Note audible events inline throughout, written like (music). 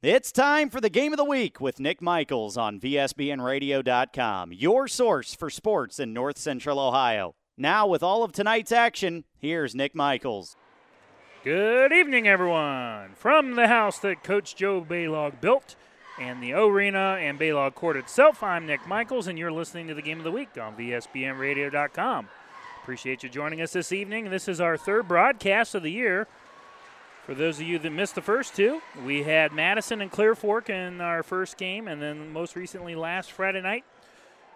It's time for the game of the week with Nick Michaels on VSBNradio.com, your source for sports in North Central Ohio. Now, with all of tonight's action, here's Nick Michaels. Good evening, everyone. From the house that Coach Joe Baylog built and the arena and Baylog Court itself, I'm Nick Michaels, and you're listening to the game of the week on VSBNradio.com. Appreciate you joining us this evening. This is our third broadcast of the year. For those of you that missed the first two, we had Madison and Clear Fork in our first game, and then most recently last Friday night,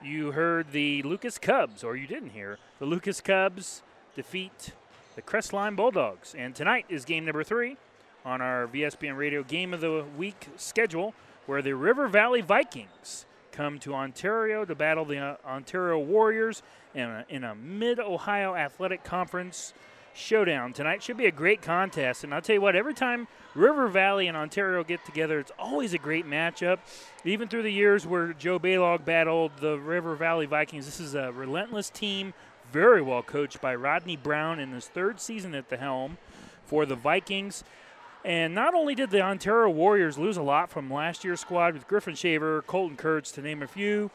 you heard the Lucas Cubs, or you didn't hear, the Lucas Cubs defeat the Crestline Bulldogs. And tonight is game number three on our VSBN Radio Game of the Week schedule, where the River Valley Vikings come to Ontario to battle the uh, Ontario Warriors in a, in a Mid Ohio Athletic Conference showdown tonight. Should be a great contest. And I'll tell you what, every time River Valley and Ontario get together, it's always a great matchup. Even through the years where Joe Baylog battled the River Valley Vikings, this is a relentless team, very well coached by Rodney Brown in his third season at the helm for the Vikings. And not only did the Ontario Warriors lose a lot from last year's squad with Griffin Shaver, Colton Kurtz, to name a few,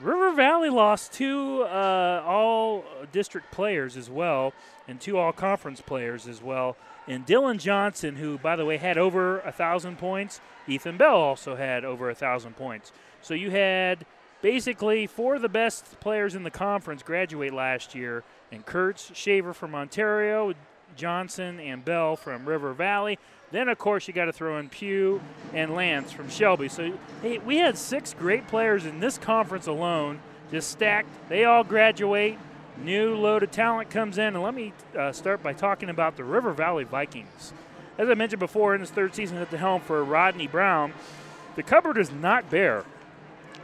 River Valley lost two uh, all district players as well, and two all conference players as well. And Dylan Johnson, who, by the way, had over a thousand points, Ethan Bell also had over a thousand points. So you had basically four of the best players in the conference graduate last year, and Kurtz, Shaver from Ontario, Johnson, and Bell from River Valley. Then, of course, you got to throw in Pugh and Lance from Shelby. So, hey, we had six great players in this conference alone, just stacked. They all graduate. New load of talent comes in. And let me uh, start by talking about the River Valley Vikings. As I mentioned before, in his third season at the helm for Rodney Brown, the cupboard is not bare.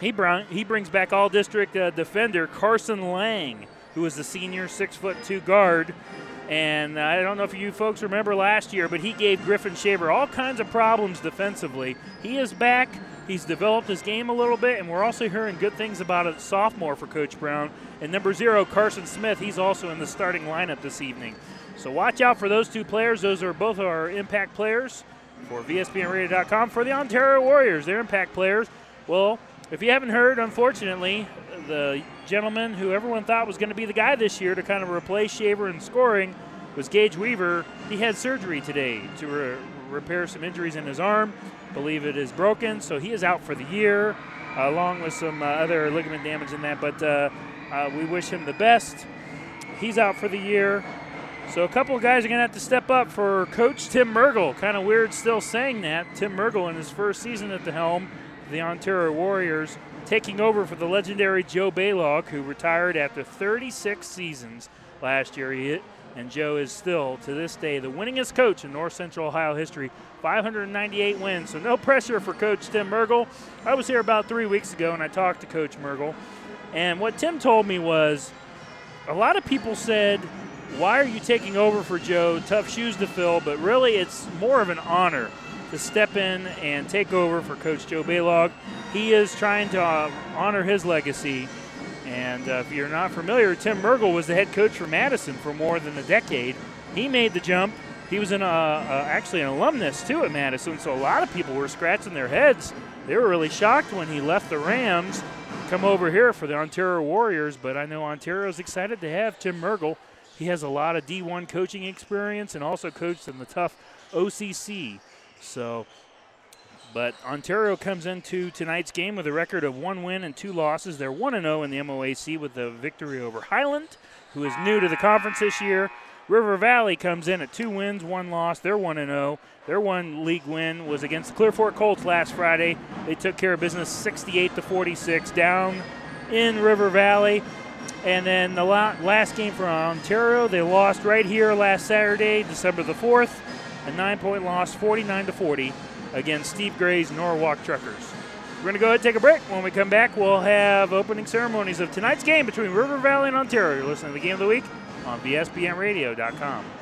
He, Brown, he brings back all district uh, defender Carson Lang, who is the senior six foot two guard and I don't know if you folks remember last year, but he gave Griffin Shaver all kinds of problems defensively. He is back. He's developed his game a little bit, and we're also hearing good things about a sophomore for Coach Brown. And number zero, Carson Smith, he's also in the starting lineup this evening. So watch out for those two players. Those are both our impact players for VSBNradio.com for the Ontario Warriors. They're impact players. Well, if you haven't heard, unfortunately, the gentleman who everyone thought was going to be the guy this year to kind of replace Shaver in scoring was Gage Weaver. He had surgery today to re- repair some injuries in his arm. Believe it is broken, so he is out for the year, uh, along with some uh, other ligament damage in that. But uh, uh, we wish him the best. He's out for the year. So a couple of guys are going to have to step up for Coach Tim Mergel. Kind of weird still saying that. Tim Mergel in his first season at the helm, the Ontario Warriors taking over for the legendary Joe Baylog, who retired after 36 seasons last year. He, hit, and Joe is still, to this day, the winningest coach in North Central Ohio history. 598 wins, so no pressure for Coach Tim Mergel. I was here about three weeks ago and I talked to Coach Mergel. And what Tim told me was a lot of people said, Why are you taking over for Joe? Tough shoes to fill, but really it's more of an honor to step in and take over for Coach Joe Baylog. He is trying to uh, honor his legacy. And uh, if you're not familiar, Tim Mergel was the head coach for Madison for more than a decade. He made the jump. He was an, uh, uh, actually an alumnus too at Madison, so a lot of people were scratching their heads. They were really shocked when he left the Rams, come over here for the Ontario Warriors. But I know Ontario's excited to have Tim Mergel. He has a lot of D1 coaching experience and also coached in the tough OCC. So, but Ontario comes into tonight's game with a record of one win and two losses. They're 1 0 in the MOAC with the victory over Highland, who is new to the conference this year. River Valley comes in at two wins, one loss. They're 1 0. Their one league win was against the Clear Fork Colts last Friday. They took care of business 68 to 46 down in River Valley. And then the last game for Ontario, they lost right here last Saturday, December the 4th a nine point loss, 49 to 40, against Steve Gray's Norwalk Truckers. We're going to go ahead and take a break. When we come back, we'll have opening ceremonies of tonight's game between River Valley and Ontario. You're listening to the game of the week on VSBNradio.com.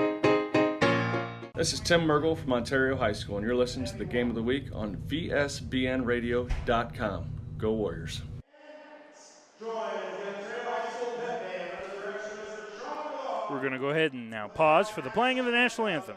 This is Tim Mergel from Ontario High School, and you're listening to the Game of the Week on VSBNradio.com. Go Warriors. We're going to go ahead and now pause for the playing of the national anthem.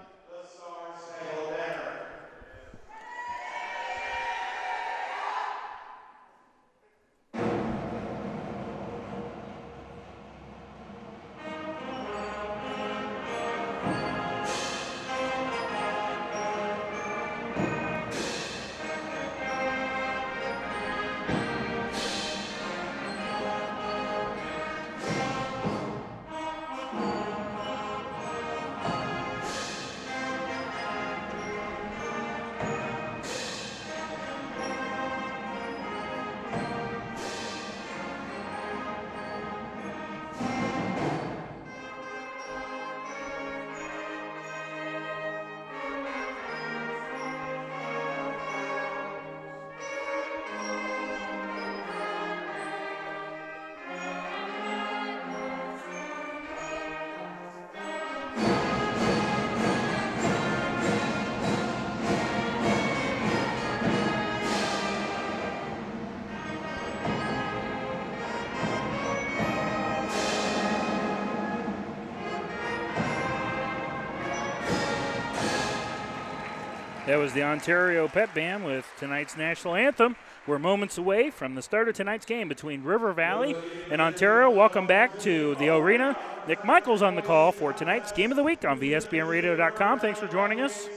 That was the Ontario Pep Band with tonight's national anthem. We're moments away from the start of tonight's game between River Valley and Ontario. Welcome back to the arena. Nick Michaels on the call for tonight's game of the week on VSBNRadio.com. Thanks for joining us.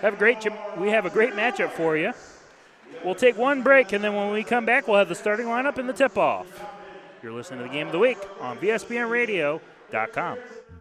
Have a great. We have a great matchup for you. We'll take one break, and then when we come back, we'll have the starting lineup and the tip-off. You're listening to the game of the week on VSBNRadio.com.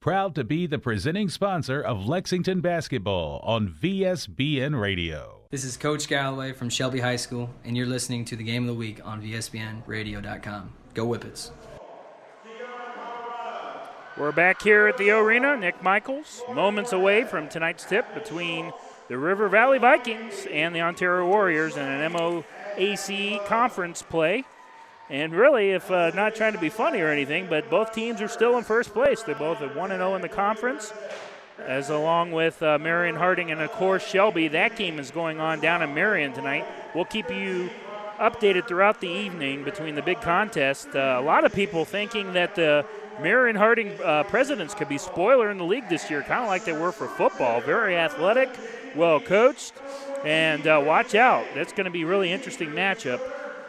Proud to be the presenting sponsor of Lexington basketball on VSBN Radio. This is Coach Galloway from Shelby High School, and you're listening to the Game of the Week on VSBNradio.com. Go Whippets. We're back here at the arena. Nick Michaels, moments away from tonight's tip between the River Valley Vikings and the Ontario Warriors in an MOAC conference play. And really, if uh, not trying to be funny or anything, but both teams are still in first place. They're both at 1 0 in the conference, as along with uh, Marion Harding and, of course, Shelby. That game is going on down in Marion tonight. We'll keep you updated throughout the evening between the big contest. Uh, a lot of people thinking that the Marion Harding uh, presidents could be spoiler in the league this year, kind of like they were for football. Very athletic, well coached, and uh, watch out. That's going to be a really interesting matchup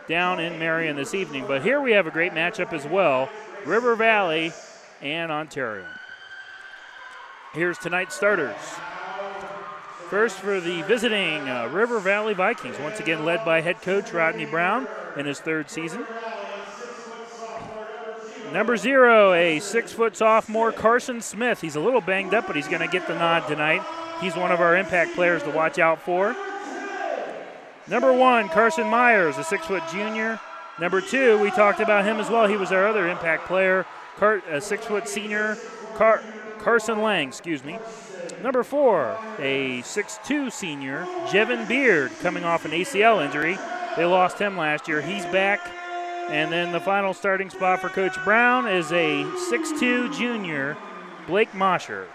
down in Marion this evening. But here we have a great matchup as well River Valley and Ontario. Here's tonight's starters. First for the visiting uh, River Valley Vikings, once again led by head coach Rodney Brown in his third season. Number zero, a six foot sophomore, Carson Smith. He's a little banged up, but he's going to get the nod tonight. He's one of our impact players to watch out for. Number one, Carson Myers, a six foot junior. Number two, we talked about him as well. He was our other impact player, Car- a six foot senior, Car- Carson Lang, excuse me. Number four, a six-two senior, Jevin Beard, coming off an ACL injury. They lost him last year. He's back. And then the final starting spot for Coach Brown is a six-two junior, Blake Mosher,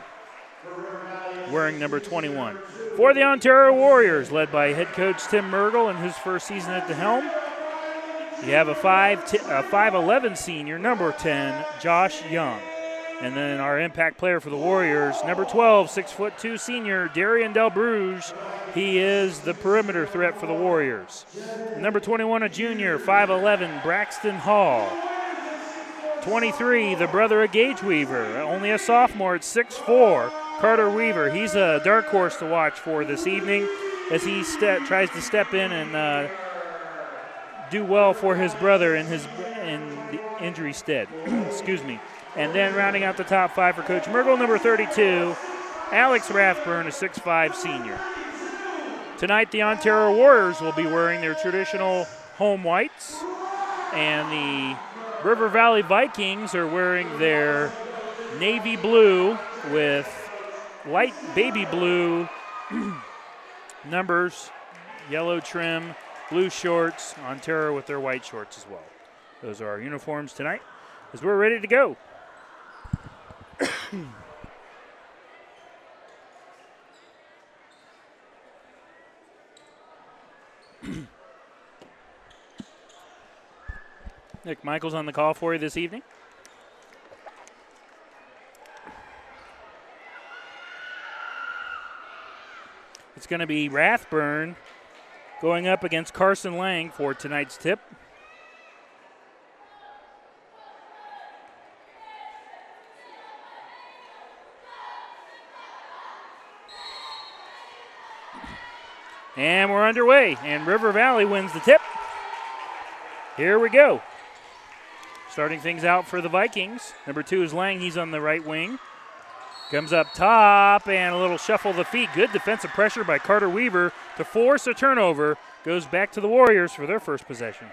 wearing number 21. For the Ontario Warriors, led by head coach Tim Mergel in his first season at the helm, you have a 5 t- a 5'11 senior, number 10, Josh Young. And then our impact player for the Warriors, number 12, 6'2 senior, Darian Del Bruges. He is the perimeter threat for the Warriors. Number 21, a junior, 5'11, Braxton Hall. 23, the brother of Gage Weaver, only a sophomore at 6'4. Carter Weaver, he's a dark horse to watch for this evening as he tries to step in and uh, do well for his brother in his in the injury stead. (clears throat) Excuse me. And then rounding out the top five for Coach Mergel, number 32, Alex Rathburn, a 6'5 senior. Tonight, the Ontario Warriors will be wearing their traditional home whites, and the River Valley Vikings are wearing their navy blue with light baby blue (clears throat) numbers, yellow trim, blue shorts, Ontario with their white shorts as well. Those are our uniforms tonight as we're ready to go. (coughs) Nick Michaels on the call for you this evening. It's going to be Rathburn going up against Carson Lang for tonight's tip. And we're underway, and River Valley wins the tip. Here we go. Starting things out for the Vikings. Number two is Lang. He's on the right wing. Comes up top and a little shuffle of the feet. Good defensive pressure by Carter Weaver to force a turnover. Goes back to the Warriors for their first possession.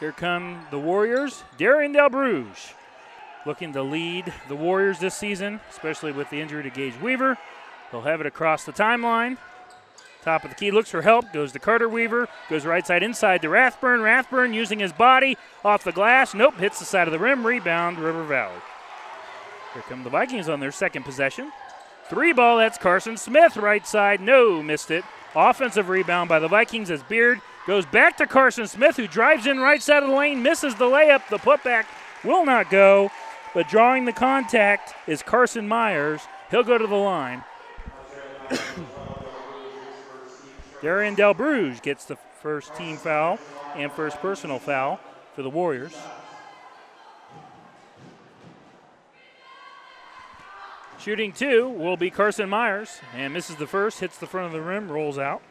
Here come the Warriors. Darian Del Bruges looking to lead the Warriors this season, especially with the injury to Gage Weaver. He'll have it across the timeline. Top of the key looks for help, goes to Carter Weaver, goes right side inside to Rathburn. Rathburn using his body off the glass. Nope, hits the side of the rim. Rebound, River Valley. Here come the Vikings on their second possession. Three ball, that's Carson Smith, right side. No, missed it. Offensive rebound by the Vikings as Beard goes back to Carson Smith, who drives in right side of the lane, misses the layup. The putback will not go, but drawing the contact is Carson Myers. He'll go to the line. Darian Del Bruges gets the first team foul and first personal foul for the Warriors. Shooting two will be Carson Myers, and misses the first, hits the front of the rim, rolls out.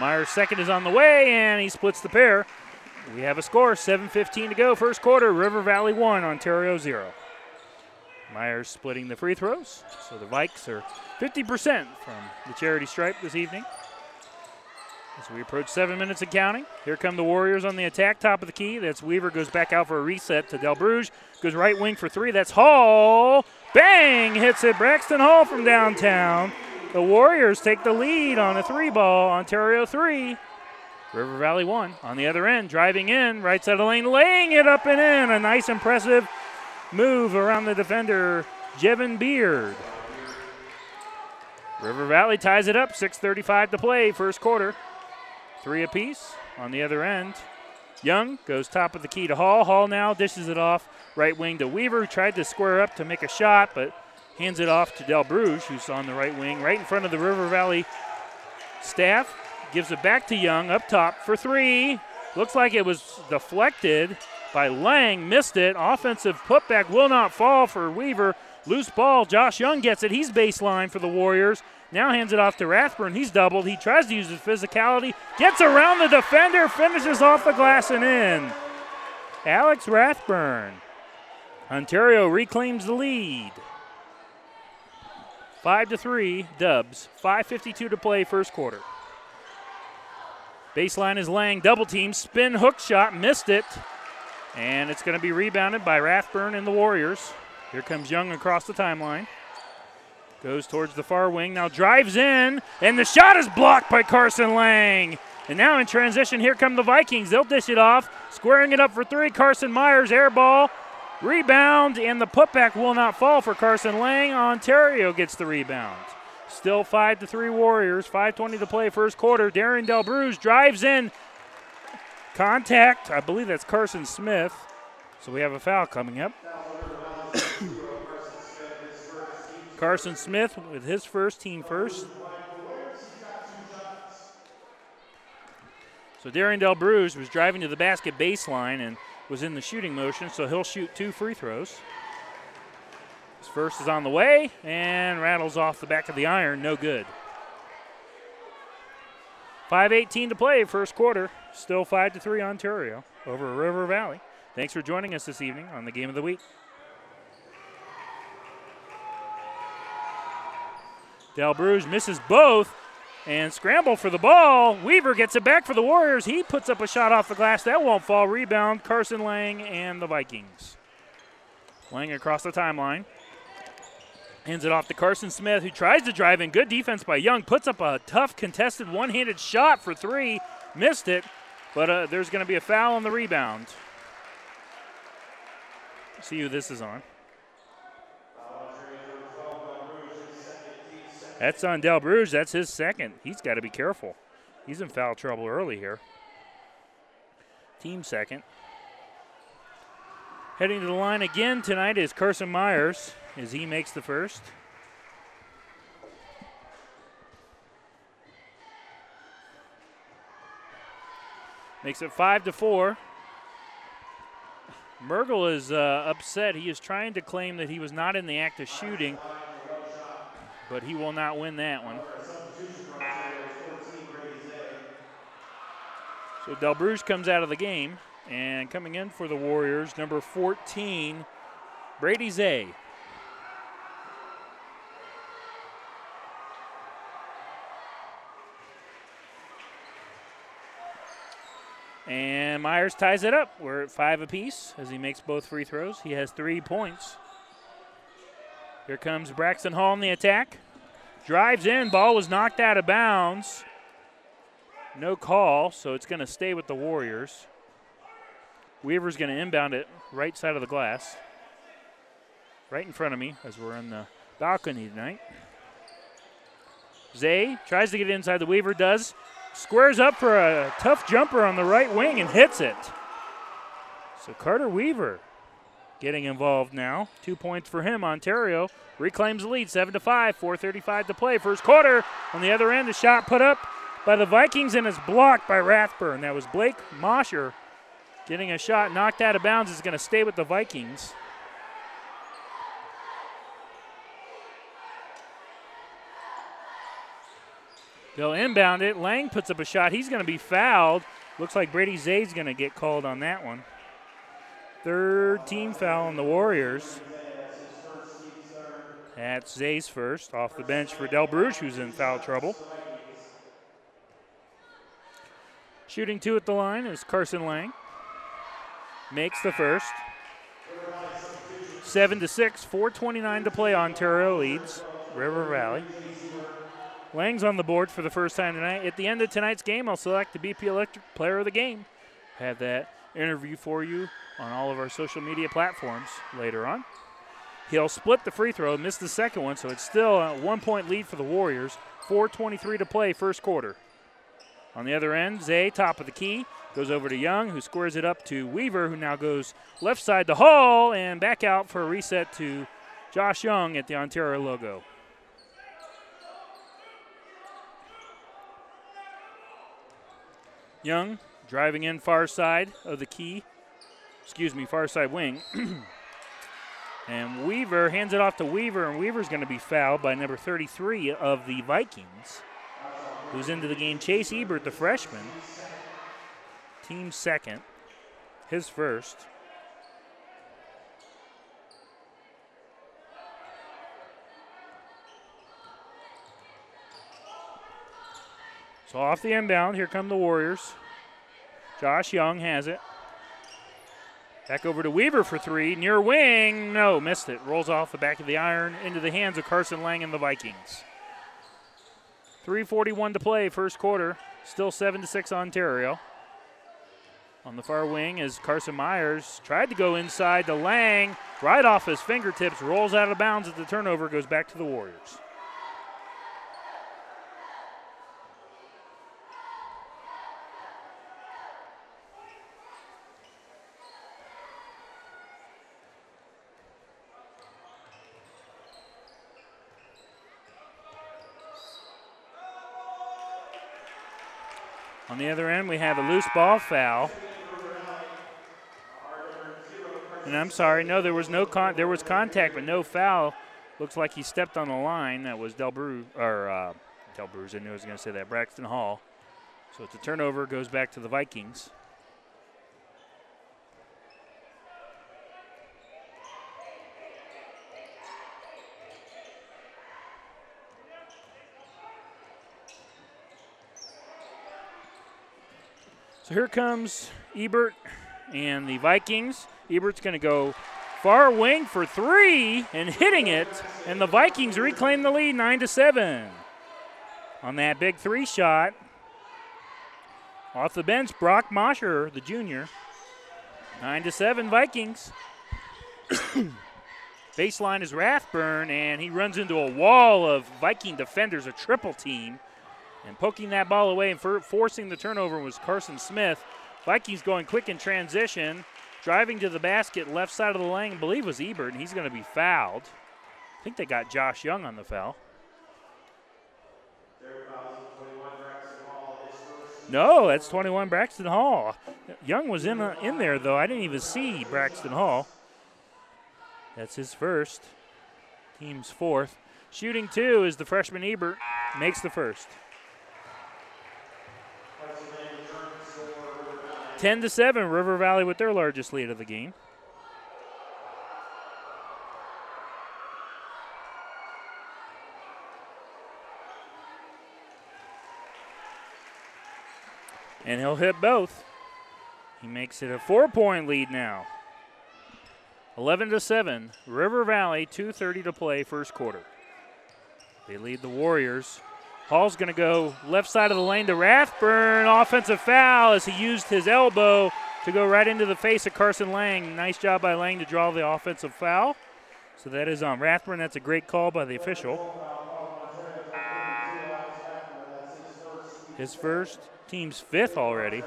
Myers' second is on the way, and he splits the pair. We have a score 7.15 to go, first quarter. River Valley 1, Ontario 0. Myers splitting the free throws, so the Vikes are 50% from the charity stripe this evening. As we approach seven minutes of counting, here come the Warriors on the attack, top of the key. That's Weaver, goes back out for a reset to Del Bruges, goes right wing for three. That's Hall. Bang! Hits it. Braxton Hall from downtown. The Warriors take the lead on a three ball. Ontario three. River Valley one. On the other end, driving in, right side of the lane, laying it up and in. A nice, impressive move around the defender, Jevin Beard. River Valley ties it up, 6.35 to play, first quarter. Three apiece on the other end. Young goes top of the key to Hall. Hall now dishes it off right wing to Weaver, who tried to square up to make a shot, but hands it off to Del Bruges, who's on the right wing, right in front of the River Valley staff. Gives it back to Young up top for three. Looks like it was deflected by Lang. Missed it. Offensive putback will not fall for Weaver. Loose ball. Josh Young gets it. He's baseline for the Warriors. Now hands it off to Rathburn. He's doubled. He tries to use his physicality. Gets around the defender. Finishes off the glass and in. Alex Rathburn. Ontario reclaims the lead. Five to three, Dubs. 5:52 to play, first quarter. Baseline is Lang, double team, spin hook shot, missed it, and it's going to be rebounded by Rathburn and the Warriors. Here comes Young across the timeline. Goes towards the far wing, now drives in, and the shot is blocked by Carson Lang. And now in transition, here come the Vikings. They'll dish it off, squaring it up for three. Carson Myers, air ball, rebound, and the putback will not fall for Carson Lang. Ontario gets the rebound. Still 5 to 3 Warriors, 5.20 to play, first quarter. Darren Del drives in. Contact. I believe that's Carson Smith. So we have a foul coming up. (coughs) Carson Smith with his first team first. So Darian Del Bruce was driving to the basket baseline and was in the shooting motion, so he'll shoot two free throws. His first is on the way and rattles off the back of the iron, no good. 5.18 to play, first quarter. Still 5 to 3 Ontario over River Valley. Thanks for joining us this evening on the Game of the Week. Del Bruges misses both and scramble for the ball. Weaver gets it back for the Warriors. He puts up a shot off the glass. That won't fall. Rebound, Carson Lang and the Vikings. Lang across the timeline. Hands it off to Carson Smith, who tries to drive in. Good defense by Young. Puts up a tough contested one handed shot for three. Missed it, but uh, there's going to be a foul on the rebound. See who this is on. That's on Del Bruges. That's his second. He's got to be careful. He's in foul trouble early here. Team second. Heading to the line again tonight is Carson Myers as he makes the first. Makes it five to four. Mergel is uh, upset. He is trying to claim that he was not in the act of shooting but he will not win that one. So Del Bruges comes out of the game, and coming in for the Warriors, number 14, Brady Zay. And Myers ties it up. We're at five apiece as he makes both free throws. He has three points. Here comes Braxton Hall in the attack. Drives in, ball was knocked out of bounds. No call, so it's going to stay with the Warriors. Weaver's going to inbound it right side of the glass. Right in front of me as we're on the balcony tonight. Zay tries to get inside. The Weaver does. Squares up for a tough jumper on the right wing and hits it. So Carter Weaver getting involved now. Two points for him. Ontario reclaims the lead, seven to five. 4:35 to play. First quarter. On the other end, the shot put up by the Vikings and is blocked by Rathburn. That was Blake Mosher getting a shot knocked out of bounds. Is going to stay with the Vikings. They'll inbound it. Lang puts up a shot. He's going to be fouled. Looks like Brady Zay's going to get called on that one. Third team foul on the Warriors. That's Zay's first off the bench for Del Bruges, who's in foul trouble. Shooting two at the line is Carson Lang. Makes the first. Seven to six, 4:29 to play. Ontario leads River Valley. Lang's on the board for the first time tonight. At the end of tonight's game, I'll select the BP Electric Player of the Game. Have that interview for you on all of our social media platforms later on. He'll split the free throw, miss the second one, so it's still a one point lead for the Warriors. 4.23 to play, first quarter. On the other end, Zay, top of the key, goes over to Young, who squares it up to Weaver, who now goes left side to Hall, and back out for a reset to Josh Young at the Ontario logo. Young driving in far side of the key, excuse me, far side wing. (clears throat) and Weaver hands it off to Weaver, and Weaver's going to be fouled by number 33 of the Vikings, who's into the game. Chase Ebert, the freshman, team second, his first. So off the inbound, here come the Warriors. Josh Young has it. Back over to Weaver for three. Near wing. No, missed it. Rolls off the back of the iron into the hands of Carson Lang and the Vikings. 341 to play, first quarter. Still 7 to 6 Ontario. On the far wing is Carson Myers. Tried to go inside to Lang. Right off his fingertips. Rolls out of bounds at the turnover. Goes back to the Warriors. Other end, we have a loose ball foul. And I'm sorry, no, there was no con- there was contact, but no foul. Looks like he stepped on the line. That was Delbru or uh, Del Bruce. I knew I was going to say that. Braxton Hall. So it's a turnover. Goes back to the Vikings. Here comes Ebert and the Vikings. Ebert's going to go far wing for three and hitting it, and the Vikings reclaim the lead, nine to seven. On that big three shot, off the bench, Brock Mosher, the junior. Nine to seven, Vikings. (coughs) Baseline is Rathburn, and he runs into a wall of Viking defenders, a triple team. And poking that ball away and for forcing the turnover was Carson Smith. Vikings going quick in transition, driving to the basket, left side of the lane, I believe was Ebert, and he's going to be fouled. I think they got Josh Young on the foul. No, that's 21 Braxton Hall. Young was in uh, in there though. I didn't even see Braxton Hall. That's his first. Team's fourth. Shooting two is the freshman Ebert. Makes the first. 10 to 7, River Valley with their largest lead of the game. And he'll hit both. He makes it a four point lead now. 11 to 7, River Valley, 2.30 to play, first quarter. They lead the Warriors Hall's going to go left side of the lane to Rathburn. Offensive foul as he used his elbow to go right into the face of Carson Lang. Nice job by Lang to draw the offensive foul. So that is on Rathburn. That's a great call by the official. His first, team's fifth already.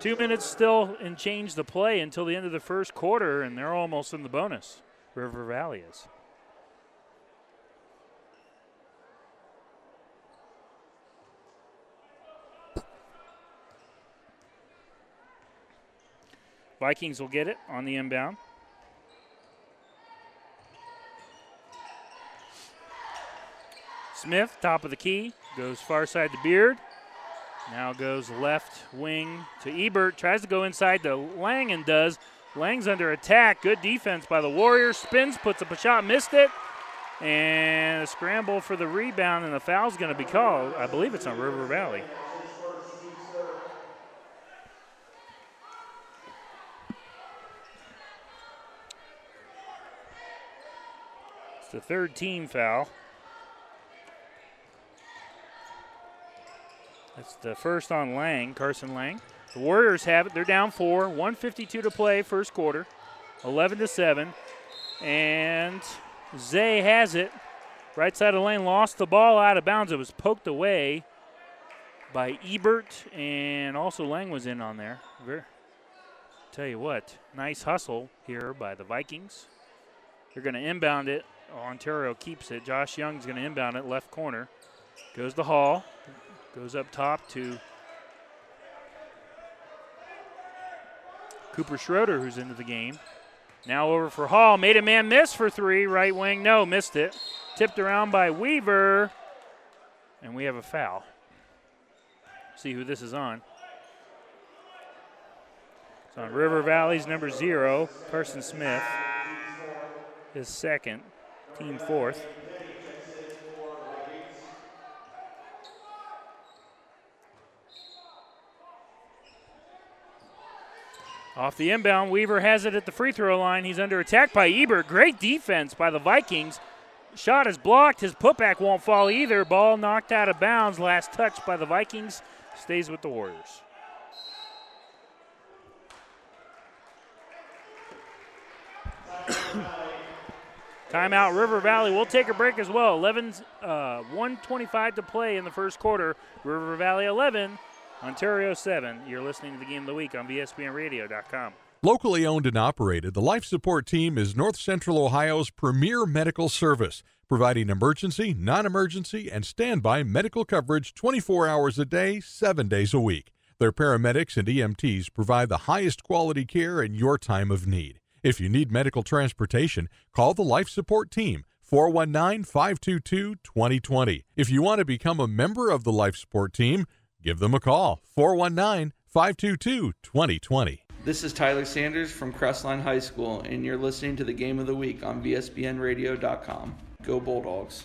Two minutes still and change the play until the end of the first quarter, and they're almost in the bonus. River Valley is. Vikings will get it on the inbound. Smith, top of the key, goes far side to Beard. Now goes left wing to Ebert. Tries to go inside to Lang and does. Lang's under attack. Good defense by the Warriors. Spins, puts up a shot, missed it. And a scramble for the rebound, and the foul's going to be called. I believe it's on River Valley. Third team foul. That's the first on Lang, Carson Lang. The Warriors have it. They're down four. 152 to play, first quarter. 11 to 7. And Zay has it. Right side of the lane, lost the ball out of bounds. It was poked away by Ebert, and also Lang was in on there. Tell you what, nice hustle here by the Vikings. They're going to inbound it Ontario keeps it. Josh Young's going to inbound it, left corner. Goes to Hall. Goes up top to Cooper Schroeder, who's into the game. Now over for Hall. Made a man miss for three. Right wing, no, missed it. Tipped around by Weaver. And we have a foul. See who this is on. It's on River Valley's number zero, Carson Smith. His second team fourth. Off the inbound, Weaver has it at the free throw line. He's under attack by Eber. Great defense by the Vikings. Shot is blocked. His putback won't fall either. Ball knocked out of bounds. Last touch by the Vikings. Stays with the Warriors. (coughs) (coughs) Timeout, River Valley. We'll take a break as well. 11, uh, 125 to play in the first quarter. River Valley 11, Ontario 7. You're listening to the game of the week on VSBNradio.com. Locally owned and operated, the Life Support Team is North Central Ohio's premier medical service, providing emergency, non emergency, and standby medical coverage 24 hours a day, 7 days a week. Their paramedics and EMTs provide the highest quality care in your time of need. If you need medical transportation, call the Life Support Team 419 522 2020. If you want to become a member of the Life Support Team, give them a call 419 522 2020. This is Tyler Sanders from Crestline High School, and you're listening to the Game of the Week on VSBNRadio.com. Go Bulldogs.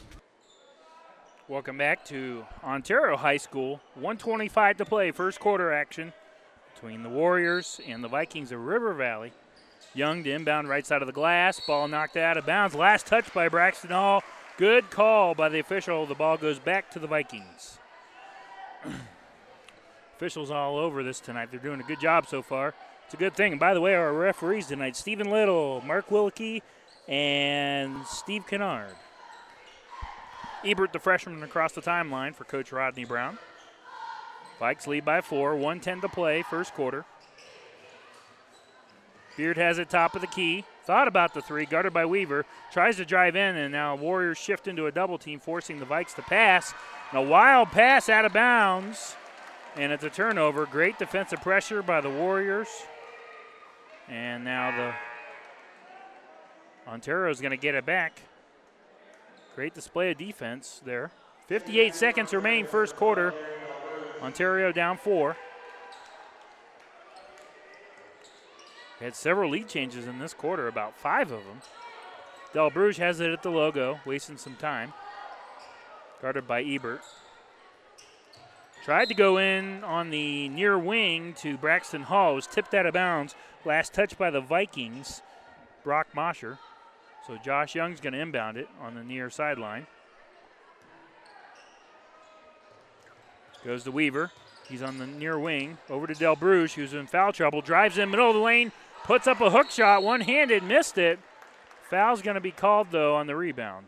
Welcome back to Ontario High School. 125 to play, first quarter action between the Warriors and the Vikings of River Valley. Young to inbound right side of the glass. Ball knocked out of bounds. Last touch by Braxton Hall. Good call by the official. The ball goes back to the Vikings. (clears throat) Officials all over this tonight. They're doing a good job so far. It's a good thing. And by the way, our referees tonight Stephen Little, Mark Wilkie, and Steve Kennard. Ebert, the freshman, across the timeline for Coach Rodney Brown. Vikes lead by four, 110 to play, first quarter. Beard has it top of the key. Thought about the three, guarded by Weaver. Tries to drive in, and now Warriors shift into a double team, forcing the Vikes to pass. And a wild pass out of bounds. And it's a turnover. Great defensive pressure by the Warriors. And now the Ontario is going to get it back. Great display of defense there. 58 seconds remain first quarter. Ontario down four. Had several lead changes in this quarter, about five of them. Del Bruges has it at the logo, wasting some time. Guarded by Ebert. Tried to go in on the near wing to Braxton Hall. Was tipped out of bounds. Last touch by the Vikings, Brock Mosher. So Josh Young's going to inbound it on the near sideline. Goes to Weaver. He's on the near wing. Over to Del Bruges, who's in foul trouble. Drives in middle of the lane. Puts up a hook shot. One handed. Missed it. Foul's going to be called, though, on the rebound.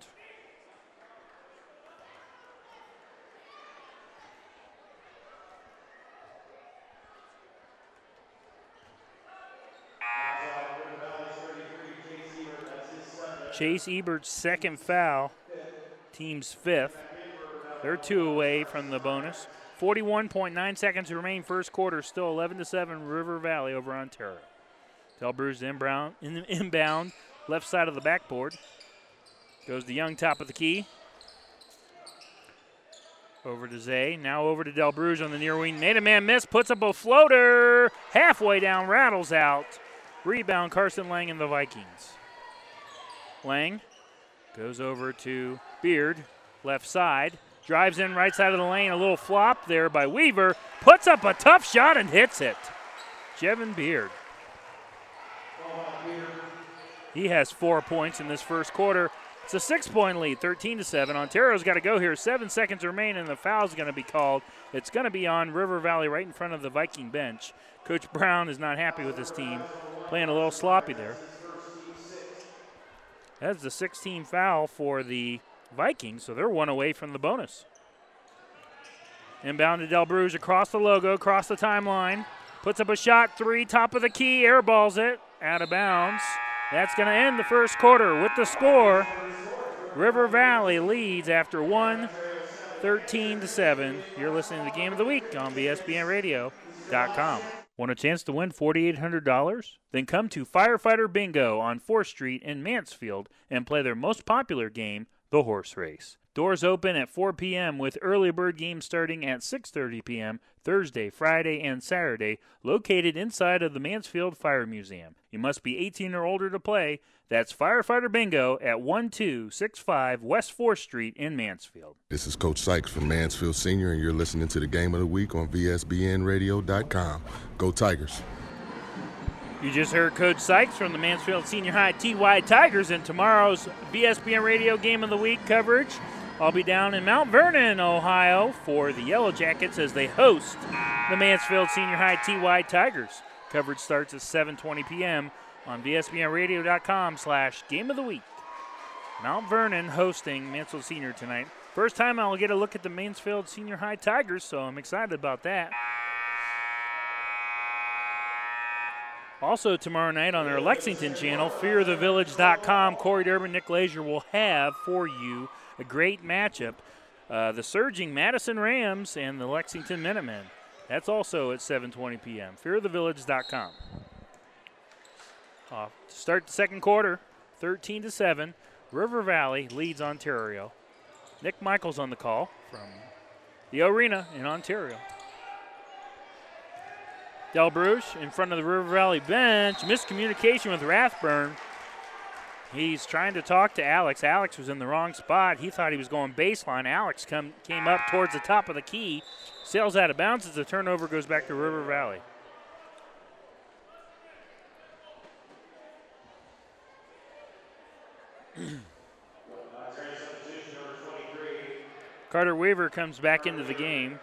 Chase Ebert's second foul, team's fifth. They're two away from the bonus. 41.9 seconds remain first quarter, still 11 to 7 River Valley over Ontario. Del Bruges inbound, inbound, left side of the backboard. Goes to Young, top of the key. Over to Zay. Now over to Del Bruges on the near wing. Made a man miss, puts up a floater. Halfway down, rattles out. Rebound, Carson Lang and the Vikings. Lang goes over to Beard, left side. Drives in right side of the lane. A little flop there by Weaver. Puts up a tough shot and hits it. Jevin Beard. He has four points in this first quarter. It's a six point lead, 13 to 7. Ontario's got to go here. Seven seconds remain, and the foul's going to be called. It's going to be on River Valley right in front of the Viking bench. Coach Brown is not happy with his team, playing a little sloppy there. That's the 16 foul for the Vikings, so they're one away from the bonus. Inbound to Del Bruges across the logo, across the timeline. Puts up a shot, three, top of the key, airballs it, out of bounds. That's going to end the first quarter with the score. River Valley leads after one, 13 to 7. You're listening to the game of the week on VSBNradio.com. Want a chance to win $4,800? Then come to Firefighter Bingo on 4th Street in Mansfield and play their most popular game, the horse race. Doors open at 4 p.m. with early bird games starting at 6:30 p.m. Thursday, Friday, and Saturday, located inside of the Mansfield Fire Museum. You must be 18 or older to play. That's Firefighter Bingo at 1265 West 4th Street in Mansfield. This is Coach Sykes from Mansfield Senior, and you're listening to the Game of the Week on VSBNRadio.com. Go Tigers! You just heard Coach Sykes from the Mansfield Senior High TY Tigers in tomorrow's VSBN Radio Game of the Week coverage. I'll be down in Mount Vernon, Ohio for the Yellow Jackets as they host the Mansfield Senior High TY Tigers. Coverage starts at 7:20 p.m. on VSBNRadio.com slash Game of the Week. Mount Vernon hosting Mansfield Senior tonight. First time I'll get a look at the Mansfield Senior High Tigers, so I'm excited about that. Also, tomorrow night on our Lexington channel, fearthevillage.com, Corey Durbin, Nick Lazier will have for you a great matchup. Uh, the surging Madison Rams and the Lexington Minutemen. That's also at 7:20 p.m. Fearthevillage.com. Off to start the second quarter, 13 to 7. River Valley leads Ontario. Nick Michaels on the call from the arena in Ontario. Del Bruce in front of the River Valley bench. Miscommunication with Rathburn. He's trying to talk to Alex. Alex was in the wrong spot. He thought he was going baseline. Alex come, came up towards the top of the key, sails out of bounds as the turnover goes back to River Valley. (clears throat) Carter Weaver comes back into the game.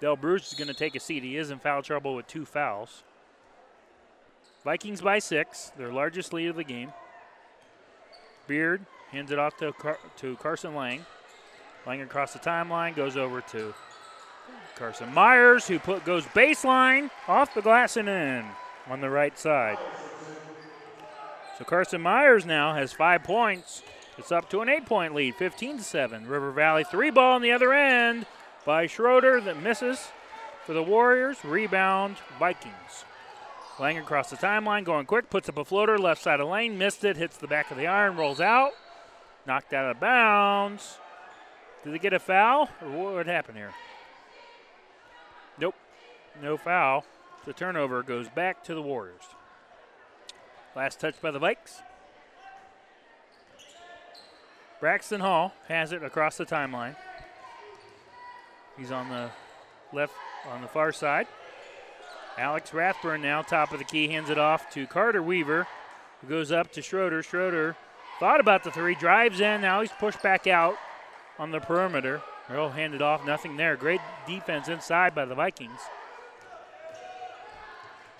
Del Bruce is going to take a seat. He is in foul trouble with two fouls. Vikings by six, their largest lead of the game. Beard hands it off to, Car- to Carson Lang. Lang across the timeline goes over to Carson Myers, who put goes baseline off the glass and in on the right side. So Carson Myers now has five points. It's up to an eight-point lead, 15 to seven. River Valley three ball on the other end by Schroeder that misses for the Warriors. Rebound Vikings. Lang across the timeline, going quick, puts up a floater, left side of lane, missed it, hits the back of the iron, rolls out, knocked out of bounds. Did they get a foul, or what would happen here? Nope, no foul. The turnover goes back to the Warriors. Last touch by the Vikes. Braxton Hall has it across the timeline. He's on the left, on the far side. Alex Rathburn now, top of the key, hands it off to Carter Weaver, who goes up to Schroeder. Schroeder thought about the three, drives in. Now he's pushed back out on the perimeter. Earl handed off, nothing there. Great defense inside by the Vikings.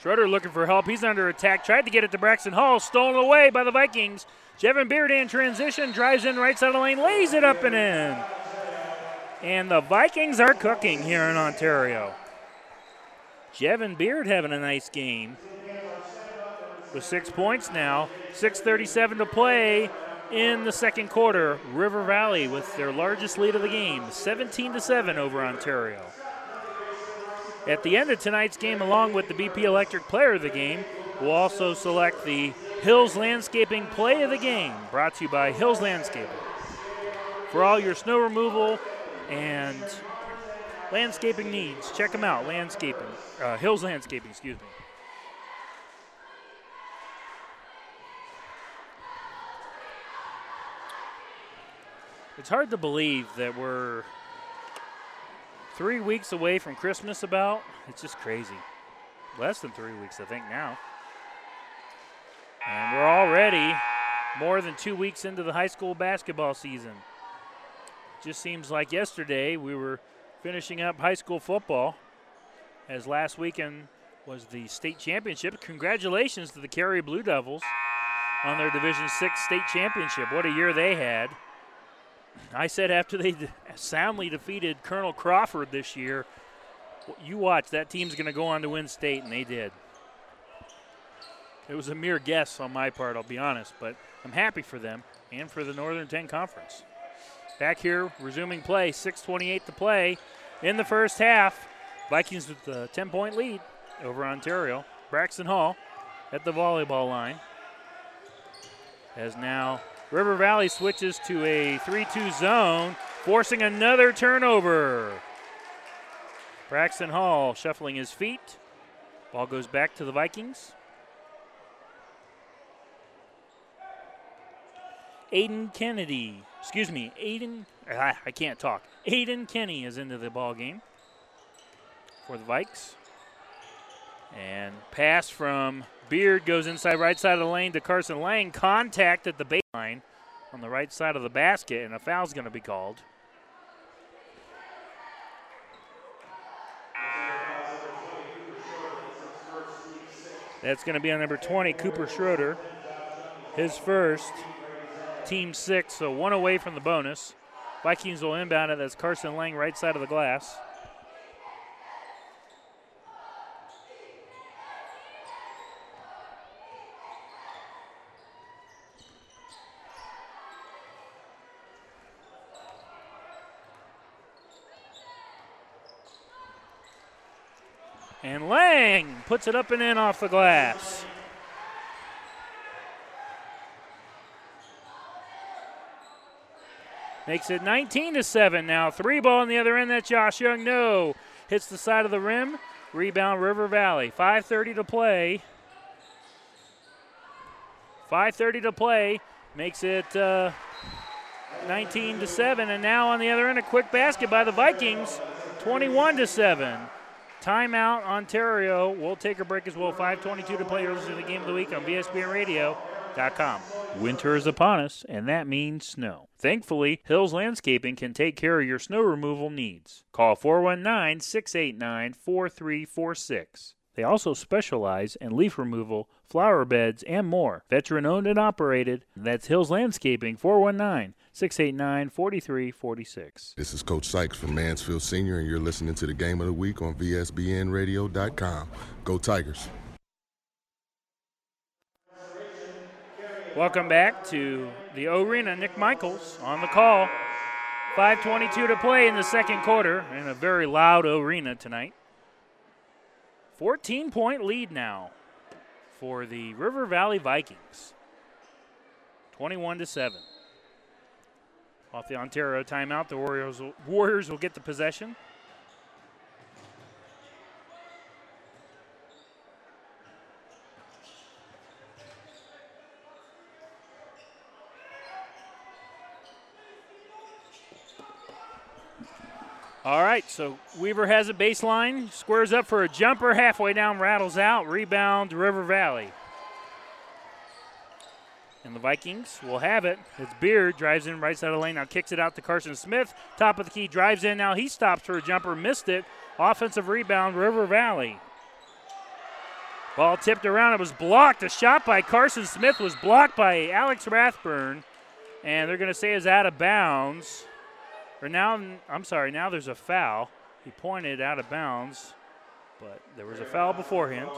Schroeder looking for help. He's under attack. Tried to get it to Braxton Hall. Stolen away by the Vikings. Jevin Beard in transition. Drives in right side of the lane. Lays it up and in. And the Vikings are cooking here in Ontario. Jevin Beard having a nice game. With six points now. 6.37 to play in the second quarter. River Valley with their largest lead of the game. 17 to 7 over Ontario. At the end of tonight's game, along with the BP Electric Player of the Game, we'll also select the Hills Landscaping Play of the Game, brought to you by Hills Landscaping. For all your snow removal and landscaping needs, check them out. Landscaping, uh, Hills Landscaping, excuse me. It's hard to believe that we're three weeks away from Christmas about. It's just crazy. Less than three weeks, I think, now. And we're already more than two weeks into the high school basketball season. Just seems like yesterday we were finishing up high school football, as last weekend was the state championship. Congratulations to the Carey Blue Devils on their Division Six state championship. What a year they had. I said after they soundly defeated Colonel Crawford this year, you watch, that team's going to go on to win state, and they did. It was a mere guess on my part, I'll be honest, but I'm happy for them and for the Northern 10 Conference. Back here, resuming play, 6.28 to play in the first half. Vikings with a 10 point lead over Ontario. Braxton Hall at the volleyball line. As now River Valley switches to a 3 2 zone, forcing another turnover. Braxton Hall shuffling his feet. Ball goes back to the Vikings. Aiden Kennedy, excuse me, Aiden, I can't talk. Aiden Kenny is into the ball game for the Vikes. And pass from Beard goes inside right side of the lane to Carson Lang. Contact at the baseline on the right side of the basket, and a foul's going to be called. That's going to be on number 20, Cooper Schroeder. His first, team six, so one away from the bonus. Vikings will inbound it. That's Carson Lang, right side of the glass. And Lang puts it up and in off the glass. Makes it 19 to 7 now. Three ball on the other end. That's Josh Young. No. Hits the side of the rim. Rebound River Valley. 5.30 to play. 5.30 to play. Makes it uh, 19 to 7. And now on the other end, a quick basket by the Vikings. 21 to 7. Timeout, Ontario. We'll take a break as well. 5.22 to play. Listening to the game of the week on VSBN Radio. Winter is upon us, and that means snow. Thankfully, Hills Landscaping can take care of your snow removal needs. Call 419 689 4346. They also specialize in leaf removal, flower beds, and more. Veteran owned and operated. That's Hills Landscaping 419 689 4346. This is Coach Sykes from Mansfield Senior, and you're listening to the Game of the Week on VSBNRadio.com. Go Tigers. Welcome back to the Arena. Nick Michaels on the call. 5.22 to play in the second quarter in a very loud arena tonight. 14 point lead now for the River Valley Vikings. 21 to 7. Off the Ontario timeout, the Warriors will, Warriors will get the possession. All right, so Weaver has a baseline, squares up for a jumper, halfway down, rattles out, rebound, River Valley. And the Vikings will have it. It's Beard, drives in right side of the lane, now kicks it out to Carson Smith. Top of the key, drives in, now he stops for a jumper, missed it. Offensive rebound, River Valley. Ball tipped around, it was blocked. A shot by Carson Smith was blocked by Alex Rathburn, and they're going to say is out of bounds. Or now, I'm sorry, now there's a foul. He pointed out of bounds, but there was a foul beforehand.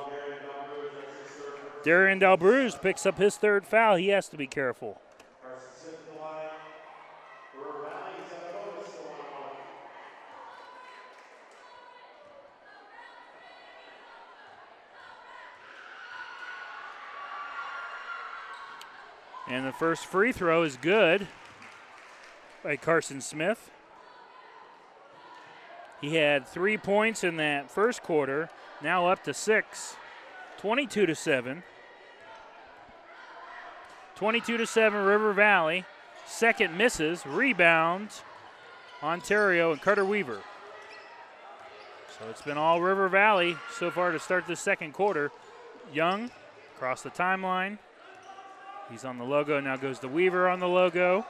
Darian Delbruge picks up his third foul. He has to be careful. And the first free throw is good by Carson Smith. He had three points in that first quarter, now up to six. 22 to 7. 22 to 7, River Valley. Second misses, rebound, Ontario and Carter Weaver. So it's been all River Valley so far to start the second quarter. Young across the timeline. He's on the logo, now goes to Weaver on the logo.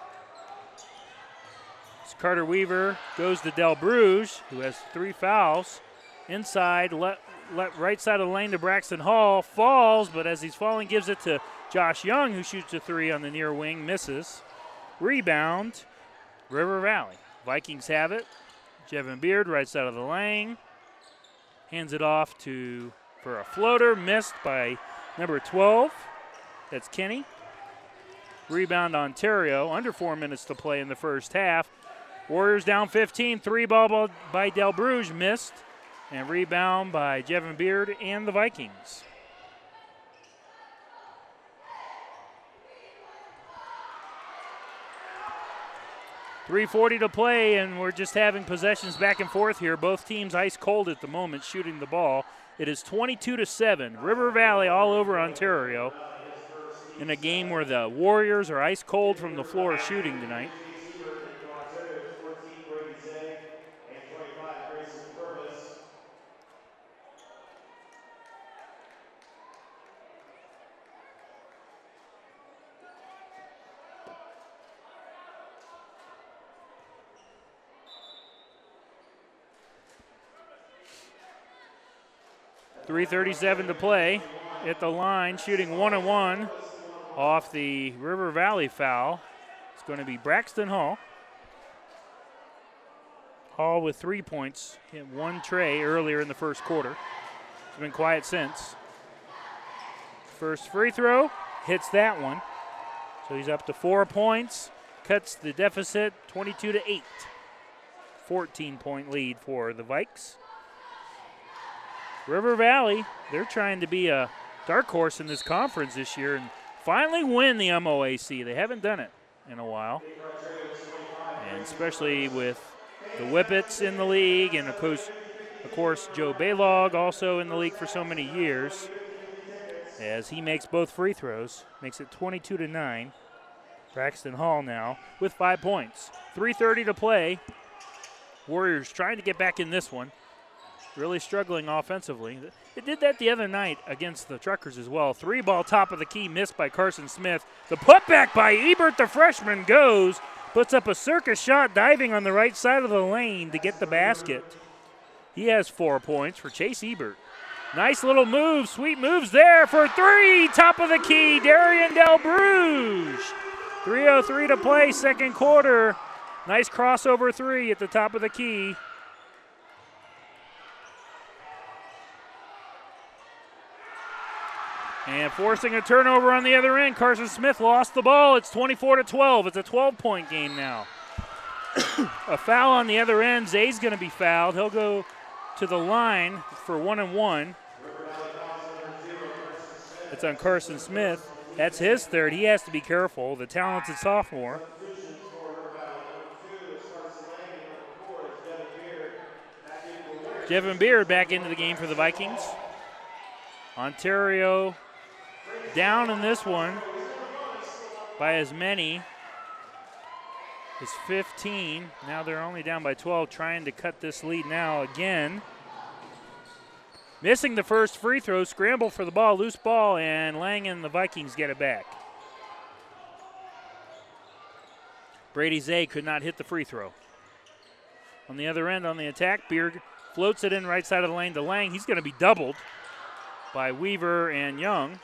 It's Carter Weaver goes to Del Bruges, who has three fouls. Inside, let, let right side of the lane to Braxton Hall. Falls, but as he's falling, gives it to Josh Young, who shoots a three on the near wing, misses. Rebound, River Valley. Vikings have it. Jevin Beard, right side of the lane. Hands it off to for a floater, missed by number 12. That's Kenny. Rebound Ontario. Under four minutes to play in the first half. Warriors down 15. Three ball by Del Bruges missed. And rebound by Jevin Beard and the Vikings. Three forty to play, and we're just having possessions back and forth here. Both teams ice cold at the moment, shooting the ball. It is 22 to seven. River Valley all over Ontario in a game where the Warriors are ice cold from the floor shooting tonight. 3.37 to play at the line, shooting one and one off the River Valley foul. It's going to be Braxton Hall. Hall with three points, hit one tray earlier in the first quarter. It's been quiet since. First free throw, hits that one. So he's up to four points, cuts the deficit 22 to 8. 14 point lead for the Vikes. River Valley, they're trying to be a dark horse in this conference this year and finally win the MOAC. They haven't done it in a while. And especially with the Whippets in the league and of course, of course Joe Baylog also in the league for so many years. As he makes both free throws, makes it 22 to 9. Braxton Hall now with five points. 3.30 to play. Warriors trying to get back in this one. Really struggling offensively. It did that the other night against the Truckers as well. Three ball top of the key missed by Carson Smith. The putback by Ebert, the freshman, goes. Puts up a circus shot diving on the right side of the lane to get the basket. He has four points for Chase Ebert. Nice little move, sweet moves there for three. Top of the key, Darian Del Bruges. 3.03 to play, second quarter. Nice crossover three at the top of the key. And forcing a turnover on the other end, Carson Smith lost the ball. It's 24 to 12. It's a 12 point game now. (coughs) a foul on the other end. Zay's going to be fouled. He'll go to the line for one and one. It's on Carson Smith. That's his third. He has to be careful. The talented sophomore. Devin Beard back into the game for the Vikings. Ontario down in this one by as many as 15. Now they're only down by 12, trying to cut this lead now again. Missing the first free throw, scramble for the ball, loose ball, and Lang and the Vikings get it back. Brady Zay could not hit the free throw. On the other end, on the attack, Beard floats it in right side of the lane to Lang. He's going to be doubled by Weaver and Young.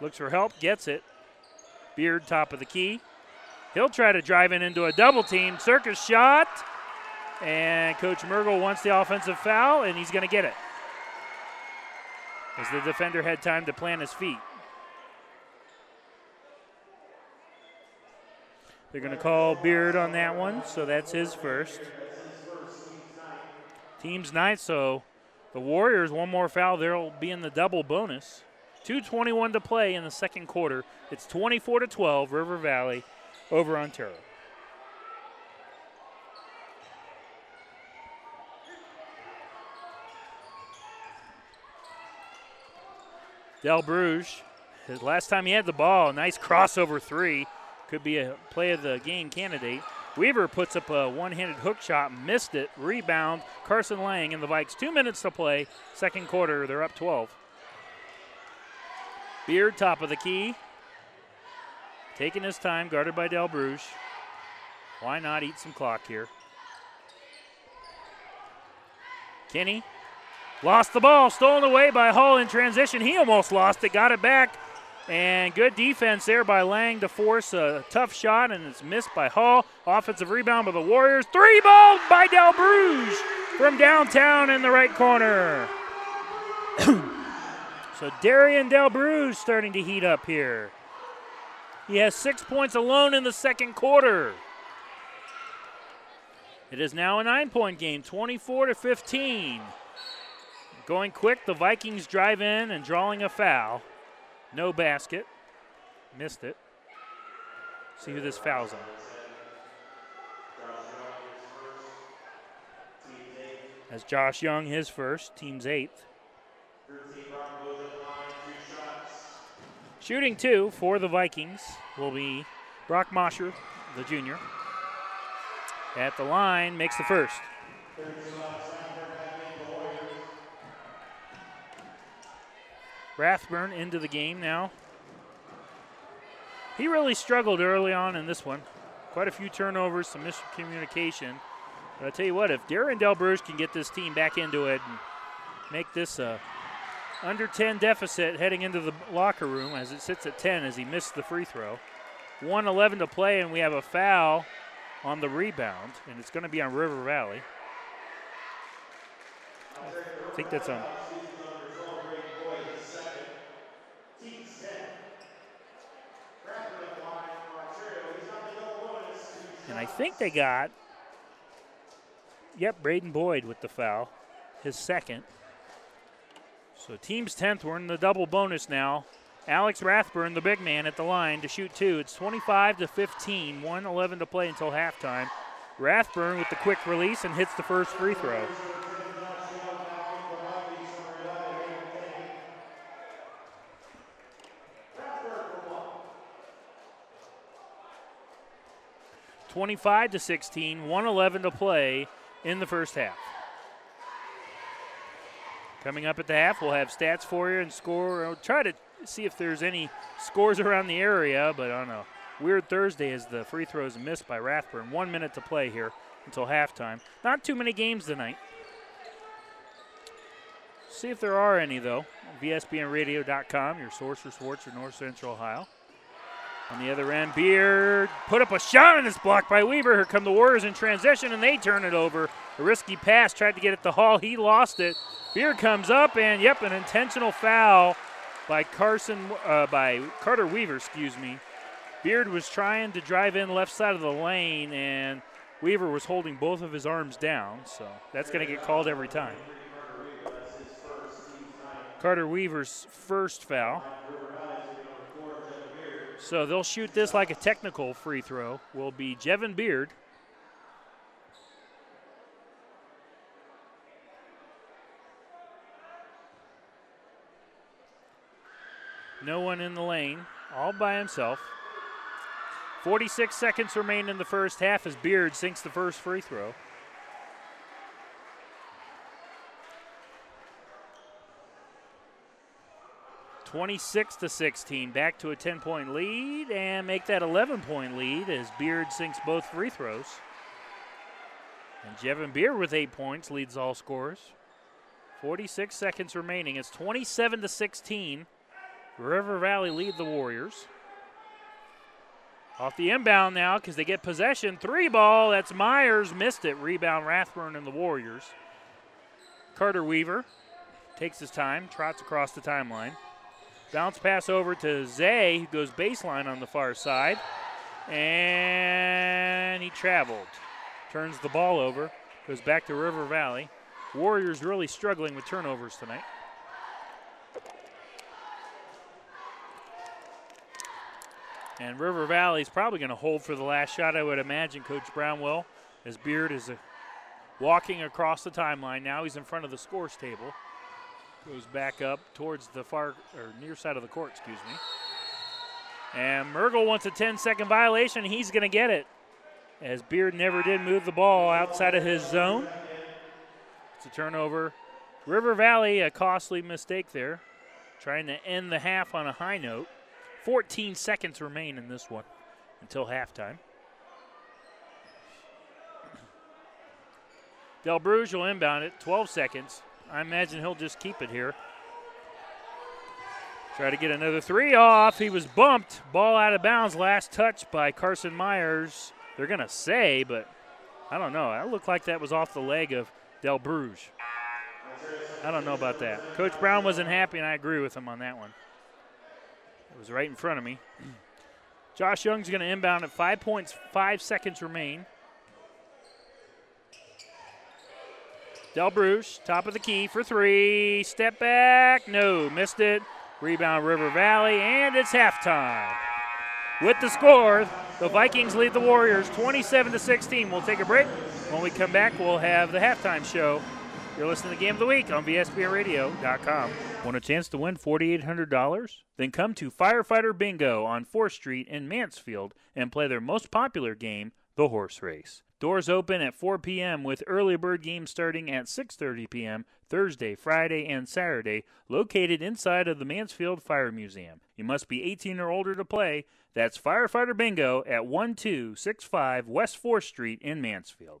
Looks for help, gets it. Beard, top of the key. He'll try to drive in into a double team. Circus shot. And Coach Mergel wants the offensive foul, and he's going to get it. As the defender had time to plant his feet. They're going to call Beard on that one, so that's his first. Team's ninth, so the Warriors, one more foul, they'll be in the double bonus. 2.21 to play in the second quarter. It's 24 to 12, River Valley over Ontario. Del Bruges, his last time he had the ball, nice crossover three. Could be a play of the game candidate. Weaver puts up a one handed hook shot, missed it. Rebound, Carson Lang and the Vikes. Two minutes to play. Second quarter, they're up 12. Beard, top of the key. Taking his time, guarded by Del Bruges. Why not eat some clock here? Kenny lost the ball, stolen away by Hall in transition. He almost lost it, got it back. And good defense there by Lang to force a tough shot, and it's missed by Hall. Offensive rebound by the Warriors. Three ball by Del Bruges from downtown in the right corner. (clears throat) so Darian Delbrue starting to heat up here. He has six points alone in the second quarter. It is now a nine point game, 24 to 15. Going quick, the Vikings drive in and drawing a foul. No basket. Missed it. See who this fouls on. As Josh Young, his first, team's eighth. Shooting two for the Vikings will be Brock Mosher, the junior. At the line, makes the first. Rathburn into the game now. He really struggled early on in this one. Quite a few turnovers, some miscommunication. But I tell you what, if Darren Delbruge can get this team back into it and make this a under 10 deficit heading into the locker room as it sits at 10 as he missed the free throw. 111 to play, and we have a foul on the rebound, and it's going to be on River Valley. I think that's on And I think they got, yep, Braden Boyd with the foul, his second. So team's 10th. We're in the double bonus now. Alex Rathburn, the big man, at the line to shoot two. It's 25 to 15, 111 to play until halftime. Rathburn with the quick release and hits the first free throw. Twenty-five to 16, 111 to play in the first half. Coming up at the half, we'll have stats for you and score. We'll try to see if there's any scores around the area, but on don't. Weird Thursday as the free throws missed by Rathburn. One minute to play here until halftime. Not too many games tonight. See if there are any, though. VSBNradio.com, your source for sports in North Central Ohio. On the other end, Beard put up a shot and it's blocked by Weaver. Here come the Warriors in transition and they turn it over. A risky pass, tried to get it to Hall. He lost it. Beard comes up and, yep, an intentional foul by Carson, uh, by Carter Weaver, excuse me. Beard was trying to drive in left side of the lane, and Weaver was holding both of his arms down, so that's going to get called every time. Carter Weaver's first foul. So they'll shoot this like a technical free throw. Will be Jevin Beard. No one in the lane, all by himself. 46 seconds remain in the first half as Beard sinks the first free throw. Twenty-six to sixteen, back to a ten-point lead, and make that eleven-point lead as Beard sinks both free throws. And Jevin Beard with eight points leads all scorers. Forty-six seconds remaining. It's twenty-seven to sixteen. River Valley lead the Warriors. Off the inbound now because they get possession. Three ball. That's Myers. Missed it. Rebound Rathburn and the Warriors. Carter Weaver takes his time, trots across the timeline. Bounce pass over to Zay, who goes baseline on the far side. And he traveled. Turns the ball over. Goes back to River Valley. Warriors really struggling with turnovers tonight. And River Valley's probably going to hold for the last shot, I would imagine, Coach Brownwell, as Beard is uh, walking across the timeline. Now he's in front of the scores table. Goes back up towards the far or near side of the court, excuse me. And Mergel wants a 10 second violation. He's going to get it as Beard never did move the ball outside of his zone. It's a turnover. River Valley, a costly mistake there, trying to end the half on a high note. 14 seconds remain in this one until halftime. Del Bruges will inbound it, 12 seconds. I imagine he'll just keep it here. Try to get another three off. He was bumped. Ball out of bounds. Last touch by Carson Myers. They're going to say, but I don't know. That looked like that was off the leg of Del Bruges. I don't know about that. Coach Brown wasn't happy, and I agree with him on that one. It was right in front of me. (clears throat) Josh Young's going to inbound at five points, five seconds remain. Del Bruges, top of the key for three. Step back. No, missed it. Rebound River Valley, and it's halftime. With the score, the Vikings lead the Warriors 27 to 16. We'll take a break. When we come back, we'll have the halftime show. You're listening to Game of the Week on VSBNradio.com. Want a chance to win $4,800? Then come to Firefighter Bingo on 4th Street in Mansfield and play their most popular game, the horse race. Doors open at 4 p.m. with early bird games starting at 6:30 p.m. Thursday, Friday, and Saturday, located inside of the Mansfield Fire Museum. You must be 18 or older to play. That's Firefighter Bingo at 1265 West 4th Street in Mansfield.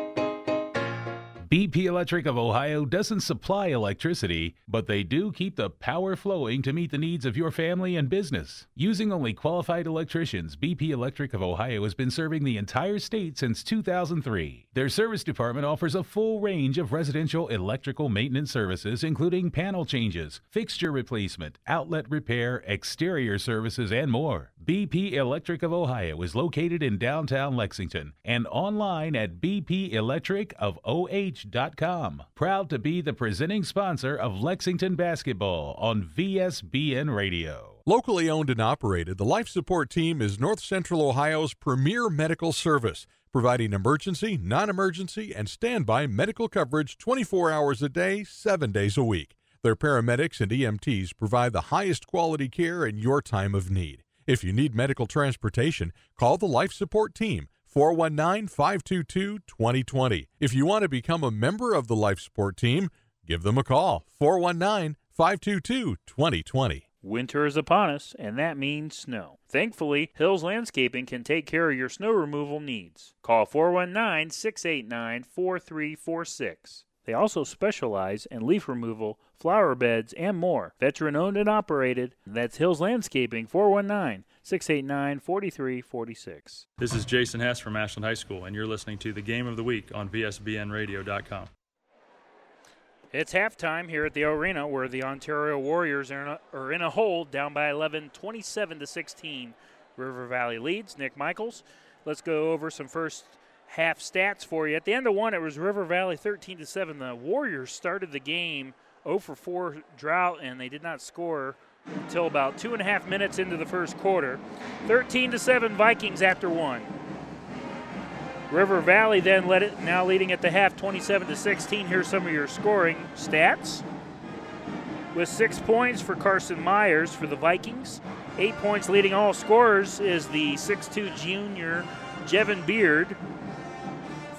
BP Electric of Ohio doesn't supply electricity, but they do keep the power flowing to meet the needs of your family and business. Using only qualified electricians, BP Electric of Ohio has been serving the entire state since 2003. Their service department offers a full range of residential electrical maintenance services, including panel changes, fixture replacement, outlet repair, exterior services, and more. BP Electric of Ohio is located in downtown Lexington and online at bpelectricofoh.com. Proud to be the presenting sponsor of Lexington basketball on VSBN Radio. Locally owned and operated, the Life Support Team is North Central Ohio's premier medical service, providing emergency, non emergency, and standby medical coverage 24 hours a day, 7 days a week. Their paramedics and EMTs provide the highest quality care in your time of need. If you need medical transportation, call the Life Support Team 419 522 2020. If you want to become a member of the Life Support Team, give them a call 419 522 2020. Winter is upon us, and that means snow. Thankfully, Hills Landscaping can take care of your snow removal needs. Call 419 689 4346. They also specialize in leaf removal, flower beds, and more. Veteran owned and operated. That's Hills Landscaping 419 689 4346. This is Jason Hess from Ashland High School, and you're listening to the Game of the Week on VSBNradio.com. It's halftime here at the arena where the Ontario Warriors are in a, are in a hole down by 11, 27 to 16. River Valley leads. Nick Michaels. Let's go over some first half stats for you. At the end of one, it was River Valley 13 to 7. The Warriors started the game 0 for 4 drought, and they did not score until about two and a half minutes into the first quarter. 13 to 7 Vikings after one. River Valley then led it, now leading at the half 27 to 16. Here's some of your scoring stats. With six points for Carson Myers for the Vikings. Eight points leading all scorers is the 6'2 junior Jevin Beard.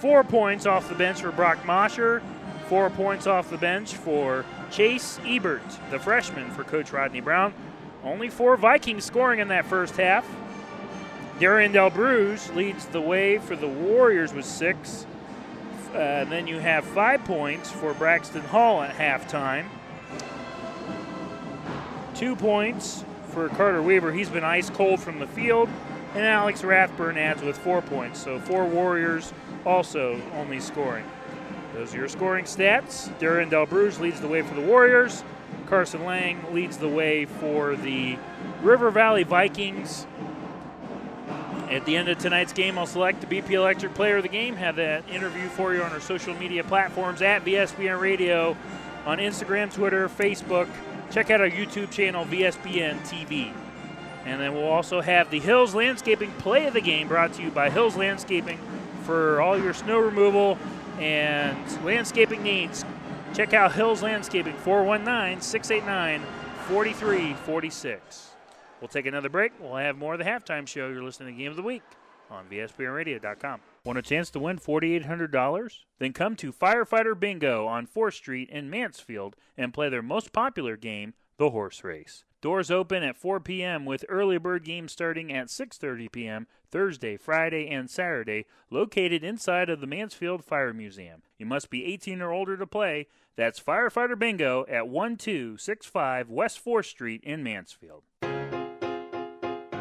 Four points off the bench for Brock Mosher. Four points off the bench for Chase Ebert, the freshman for Coach Rodney Brown. Only four Vikings scoring in that first half. Darian Del Bruges leads the way for the Warriors with six. Uh, and then you have five points for Braxton Hall at halftime. Two points for Carter Weaver. He's been ice cold from the field. And Alex Rathburn adds with four points. So four Warriors also only scoring. Those are your scoring stats. Darian Del Bruges leads the way for the Warriors. Carson Lang leads the way for the River Valley Vikings. At the end of tonight's game, I'll select the BP Electric Player of the Game. Have that interview for you on our social media platforms at VSBN Radio on Instagram, Twitter, Facebook. Check out our YouTube channel, VSBN TV. And then we'll also have the Hills Landscaping Play of the Game brought to you by Hills Landscaping for all your snow removal and landscaping needs. Check out Hills Landscaping, 419 689 4346. We'll take another break. We'll have more of the halftime show. You're listening to Game of the Week on VSBNradio.com. Want a chance to win $4,800? Then come to Firefighter Bingo on 4th Street in Mansfield and play their most popular game, the horse race. Doors open at 4 p.m. with early bird games starting at 6:30 p.m. Thursday, Friday, and Saturday, located inside of the Mansfield Fire Museum. You must be 18 or older to play. That's Firefighter Bingo at 1265 West 4th Street in Mansfield.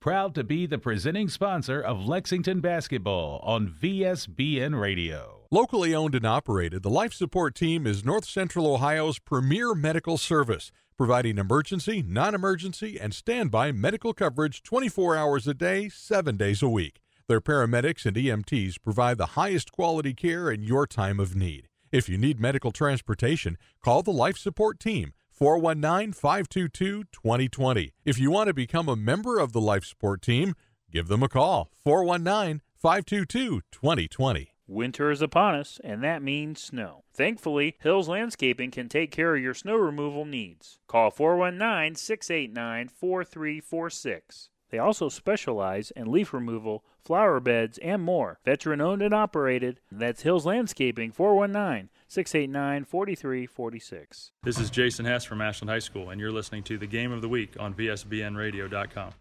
Proud to be the presenting sponsor of Lexington basketball on VSBN Radio. Locally owned and operated, the Life Support Team is North Central Ohio's premier medical service, providing emergency, non emergency, and standby medical coverage 24 hours a day, 7 days a week. Their paramedics and EMTs provide the highest quality care in your time of need. If you need medical transportation, call the Life Support Team 419 522 2020. If you want to become a member of the Life Support Team, give them a call 419 522 2020. Winter is upon us, and that means snow. Thankfully, Hills Landscaping can take care of your snow removal needs. Call 419 689 4346. They also specialize in leaf removal, flower beds, and more. Veteran owned and operated. That's Hills Landscaping 419 689 4346. This is Jason Hess from Ashland High School, and you're listening to the Game of the Week on VSBNradio.com.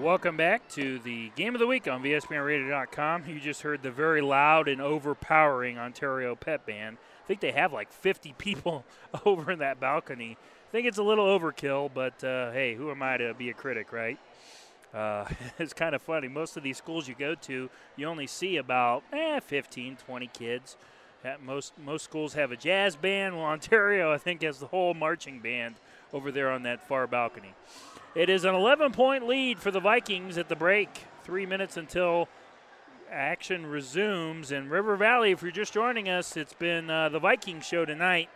Welcome back to the Game of the Week on VSBNradio.com. You just heard the very loud and overpowering Ontario Pep Band. I think they have like 50 people (laughs) over in that balcony. Think it's a little overkill, but uh, hey, who am I to be a critic, right? Uh, (laughs) it's kind of funny. Most of these schools you go to, you only see about eh, 15, 20 kids. At most most schools have a jazz band. Well, (laughs) Ontario, I think, has the whole marching band over there on that far balcony. It is an 11 point lead for the Vikings at the break. Three minutes until action resumes. in River Valley, if you're just joining us, it's been uh, the Vikings show tonight.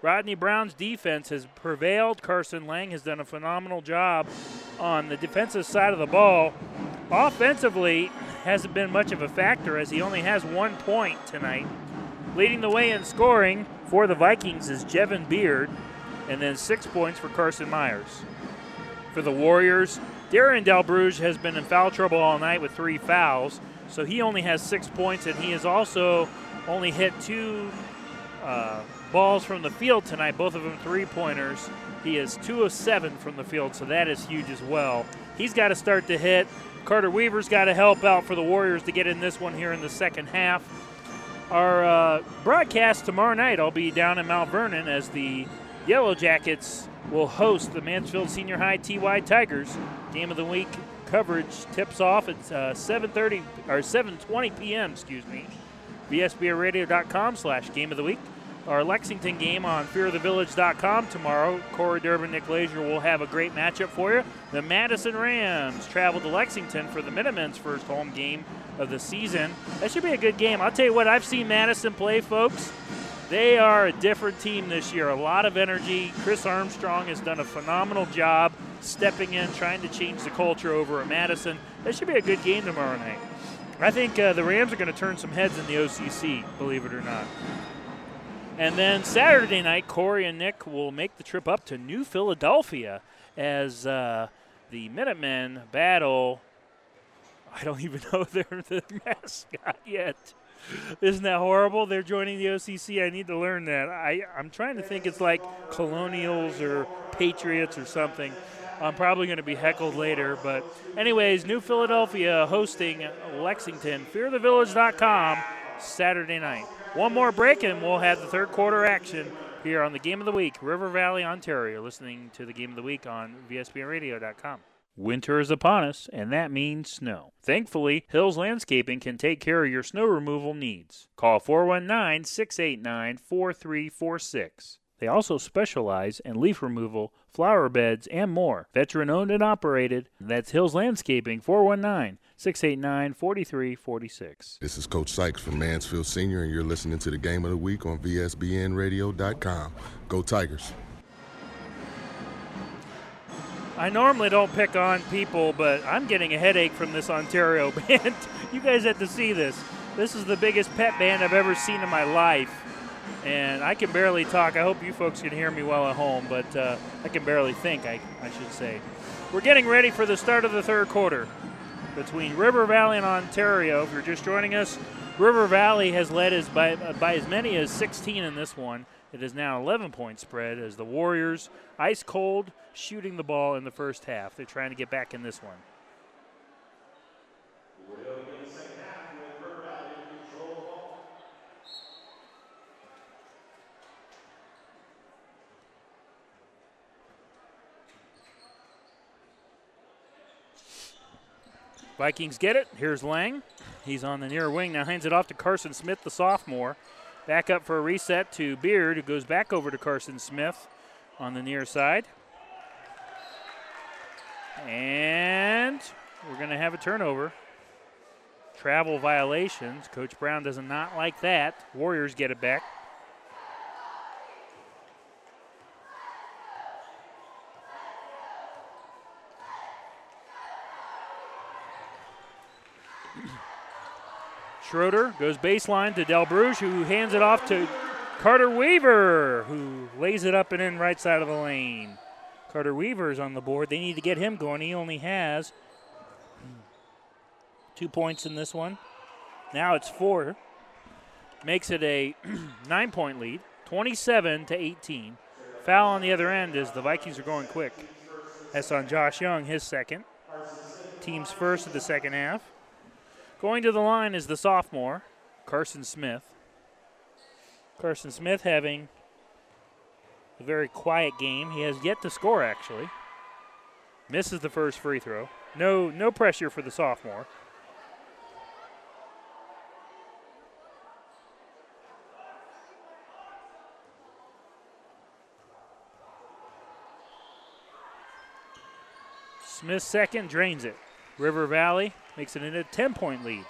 Rodney Brown's defense has prevailed. Carson Lang has done a phenomenal job on the defensive side of the ball. Offensively, hasn't been much of a factor as he only has one point tonight. Leading the way in scoring for the Vikings is Jevin Beard, and then six points for Carson Myers for the Warriors. Darren Delbruge has been in foul trouble all night with three fouls, so he only has six points, and he has also only hit two uh, balls from the field tonight, both of them three pointers. He is two of seven from the field, so that is huge as well. He's got to start to hit. Carter Weaver's got to help out for the Warriors to get in this one here in the second half. Our uh, broadcast tomorrow night, I'll be down in Mount Vernon as the Yellow Jackets will host the Mansfield Senior High TY Tigers. Game of the week coverage tips off at uh, 7:30 or 7:20 p.m. Excuse me. VSBNradio.com slash Game of the Week. Our Lexington game on FearOfTheVillage.com tomorrow. Corey Durbin, Nick Lazier will have a great matchup for you. The Madison Rams travel to Lexington for the Minutemen's first home game of the season. That should be a good game. I'll tell you what, I've seen Madison play, folks. They are a different team this year. A lot of energy. Chris Armstrong has done a phenomenal job stepping in, trying to change the culture over at Madison. That should be a good game tomorrow night. I think uh, the Rams are going to turn some heads in the OCC, believe it or not. And then Saturday night, Corey and Nick will make the trip up to New Philadelphia as uh, the Minutemen battle. I don't even (laughs) know they're the mascot yet. Isn't that horrible? They're joining the OCC. I need to learn that. I, I'm trying to think it's like Colonials or Patriots or something. I'm probably going to be heckled later. But, anyways, New Philadelphia hosting Lexington. FearTheVillage.com Saturday night. One more break, and we'll have the third quarter action here on the Game of the Week, River Valley, Ontario. Listening to the Game of the Week on VSBNradio.com. Winter is upon us, and that means snow. Thankfully, Hills Landscaping can take care of your snow removal needs. Call 419 689 4346. They also specialize in leaf removal, flower beds, and more. Veteran owned and operated. That's Hills Landscaping 419 689 4346. This is Coach Sykes from Mansfield Senior, and you're listening to the Game of the Week on VSBNradio.com. Go Tigers. I normally don't pick on people, but I'm getting a headache from this Ontario (laughs) band. you guys have to see this. This is the biggest pep band I've ever seen in my life. And I can barely talk. I hope you folks can hear me well at home, but uh, I can barely think, I, I should say. We're getting ready for the start of the third quarter between River Valley and Ontario. If you're just joining us, River Valley has led as by, uh, by as many as 16 in this one. It is now 11 point spread as the Warriors, ice cold, shooting the ball in the first half. They're trying to get back in this one. Vikings get it. Here's Lang. He's on the near wing. Now hands it off to Carson Smith, the sophomore. Back up for a reset to Beard, who goes back over to Carson Smith on the near side. And we're going to have a turnover. Travel violations. Coach Brown does not like that. Warriors get it back. Schroeder goes baseline to Del Bruges, who hands it off to Carter Weaver, who lays it up and in right side of the lane. Carter Weaver is on the board. They need to get him going. He only has two points in this one. Now it's four. Makes it a (clears throat) nine point lead, 27 to 18. Foul on the other end as the Vikings are going quick. That's on Josh Young, his second. Team's first of the second half. Going to the line is the sophomore, Carson Smith. Carson Smith having a very quiet game. He has yet to score actually. Misses the first free throw. No no pressure for the sophomore. Smith second drains it. River Valley makes it into a 10 point lead.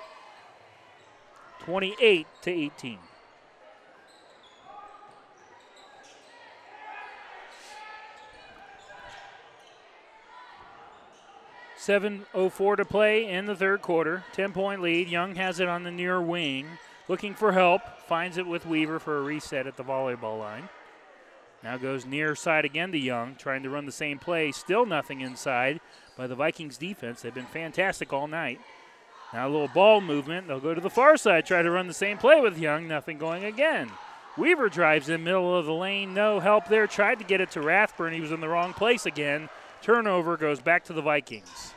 28 to 18. Seven oh four to play in the third quarter. Ten point lead. Young has it on the near wing, looking for help. Finds it with Weaver for a reset at the volleyball line. Now goes near side again to Young, trying to run the same play. Still nothing inside by the Vikings defense. They've been fantastic all night. Now a little ball movement. They'll go to the far side, try to run the same play with Young. Nothing going again. Weaver drives in middle of the lane. No help there. Tried to get it to Rathburn. He was in the wrong place again. Turnover goes back to the Vikings.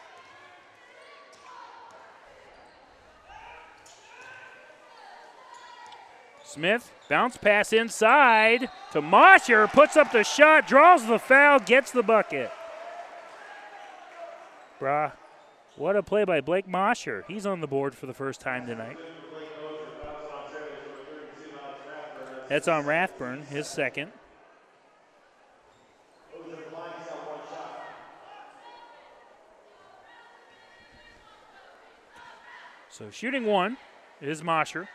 Smith, bounce pass inside to Mosher, puts up the shot, draws the foul, gets the bucket. Brah, what a play by Blake Mosher. He's on the board for the first time tonight. That's on Rathburn, his second. So shooting one is Mosher.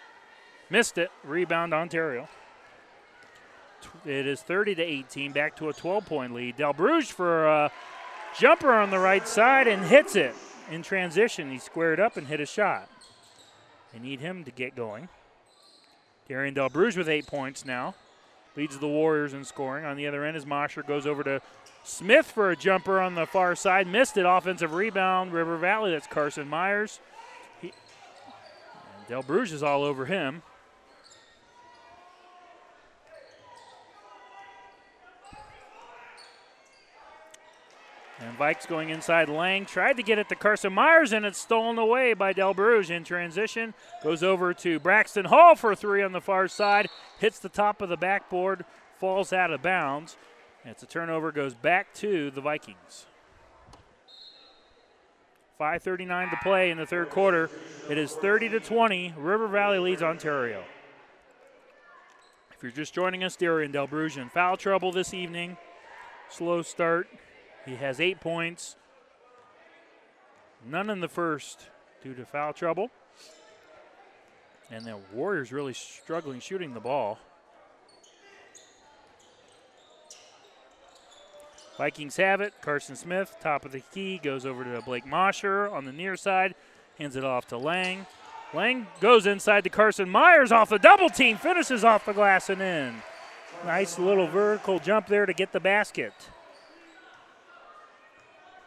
Missed it. Rebound Ontario. It is 30 to 18, back to a 12 point lead. Del Bruges for a jumper on the right side and hits it in transition. He squared up and hit a shot. They need him to get going. Darian Del Bruges with eight points now. Leads the Warriors in scoring. On the other end, as Mosher goes over to Smith for a jumper on the far side. Missed it. Offensive rebound, River Valley. That's Carson Myers. He, Del Bruges is all over him. Vikes going inside Lang. Tried to get it to Carson Myers, and it's stolen away by Del Bruges in transition. Goes over to Braxton Hall for three on the far side. Hits the top of the backboard, falls out of bounds. It's a turnover, goes back to the Vikings. 5.39 to play in the third quarter. It is 30 to 20. River Valley leads Ontario. If you're just joining us, Darian Del Bruges in foul trouble this evening. Slow start. He has eight points. None in the first due to foul trouble. And the Warriors really struggling shooting the ball. Vikings have it. Carson Smith, top of the key, goes over to Blake Mosher on the near side, hands it off to Lang. Lang goes inside to Carson Myers off the double team, finishes off the glass and in. Nice little vertical jump there to get the basket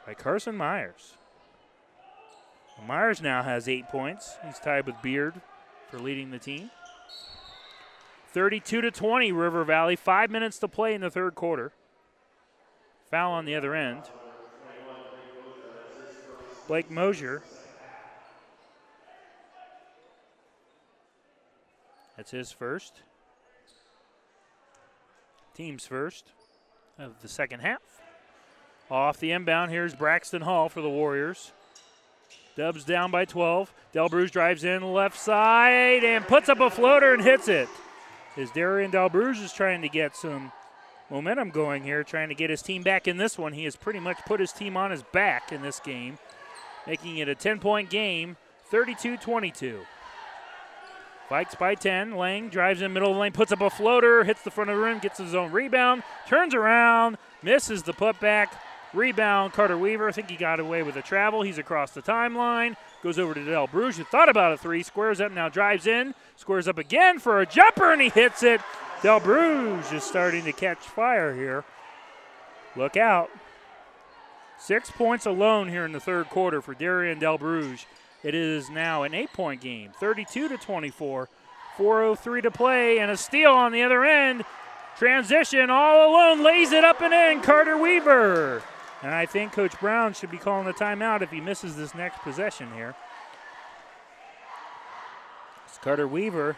by Carson Myers. Myers now has eight points. He's tied with Beard for leading the team. 32 to 20, River Valley. Five minutes to play in the third quarter. Foul on the other end. Blake Mosier. That's his first. Team's first of the second half. Off the inbound, here's Braxton Hall for the Warriors. Dubs down by 12. Delbruge drives in left side and puts up a floater and hits it. As Darian Delbruge is trying to get some momentum going here, trying to get his team back in this one. He has pretty much put his team on his back in this game, making it a 10 point game, 32 22. Vikes by 10. Lang drives in middle of the lane, puts up a floater, hits the front of the rim, gets his own rebound, turns around, misses the putback. Rebound, Carter Weaver. I think he got away with a travel. He's across the timeline. Goes over to Del Bruges, who thought about a three. Squares up now, drives in. Squares up again for a jumper, and he hits it. Del Bruges is starting to catch fire here. Look out. Six points alone here in the third quarter for Darian Del Bruges. It is now an eight point game, 32 to 24. 4.03 to play, and a steal on the other end. Transition all alone, lays it up and in. Carter Weaver. And I think Coach Brown should be calling a timeout if he misses this next possession here. It's Carter Weaver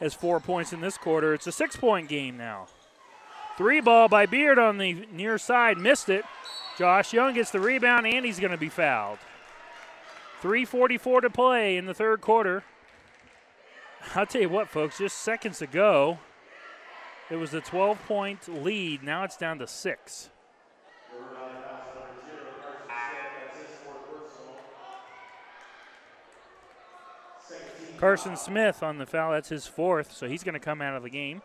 has four points in this quarter. It's a six point game now. Three ball by Beard on the near side, missed it. Josh Young gets the rebound, and he's going to be fouled. 3.44 to play in the third quarter. I'll tell you what, folks, just seconds ago, it was a 12 point lead. Now it's down to six. Carson Smith on the foul. That's his fourth, so he's going to come out of the game.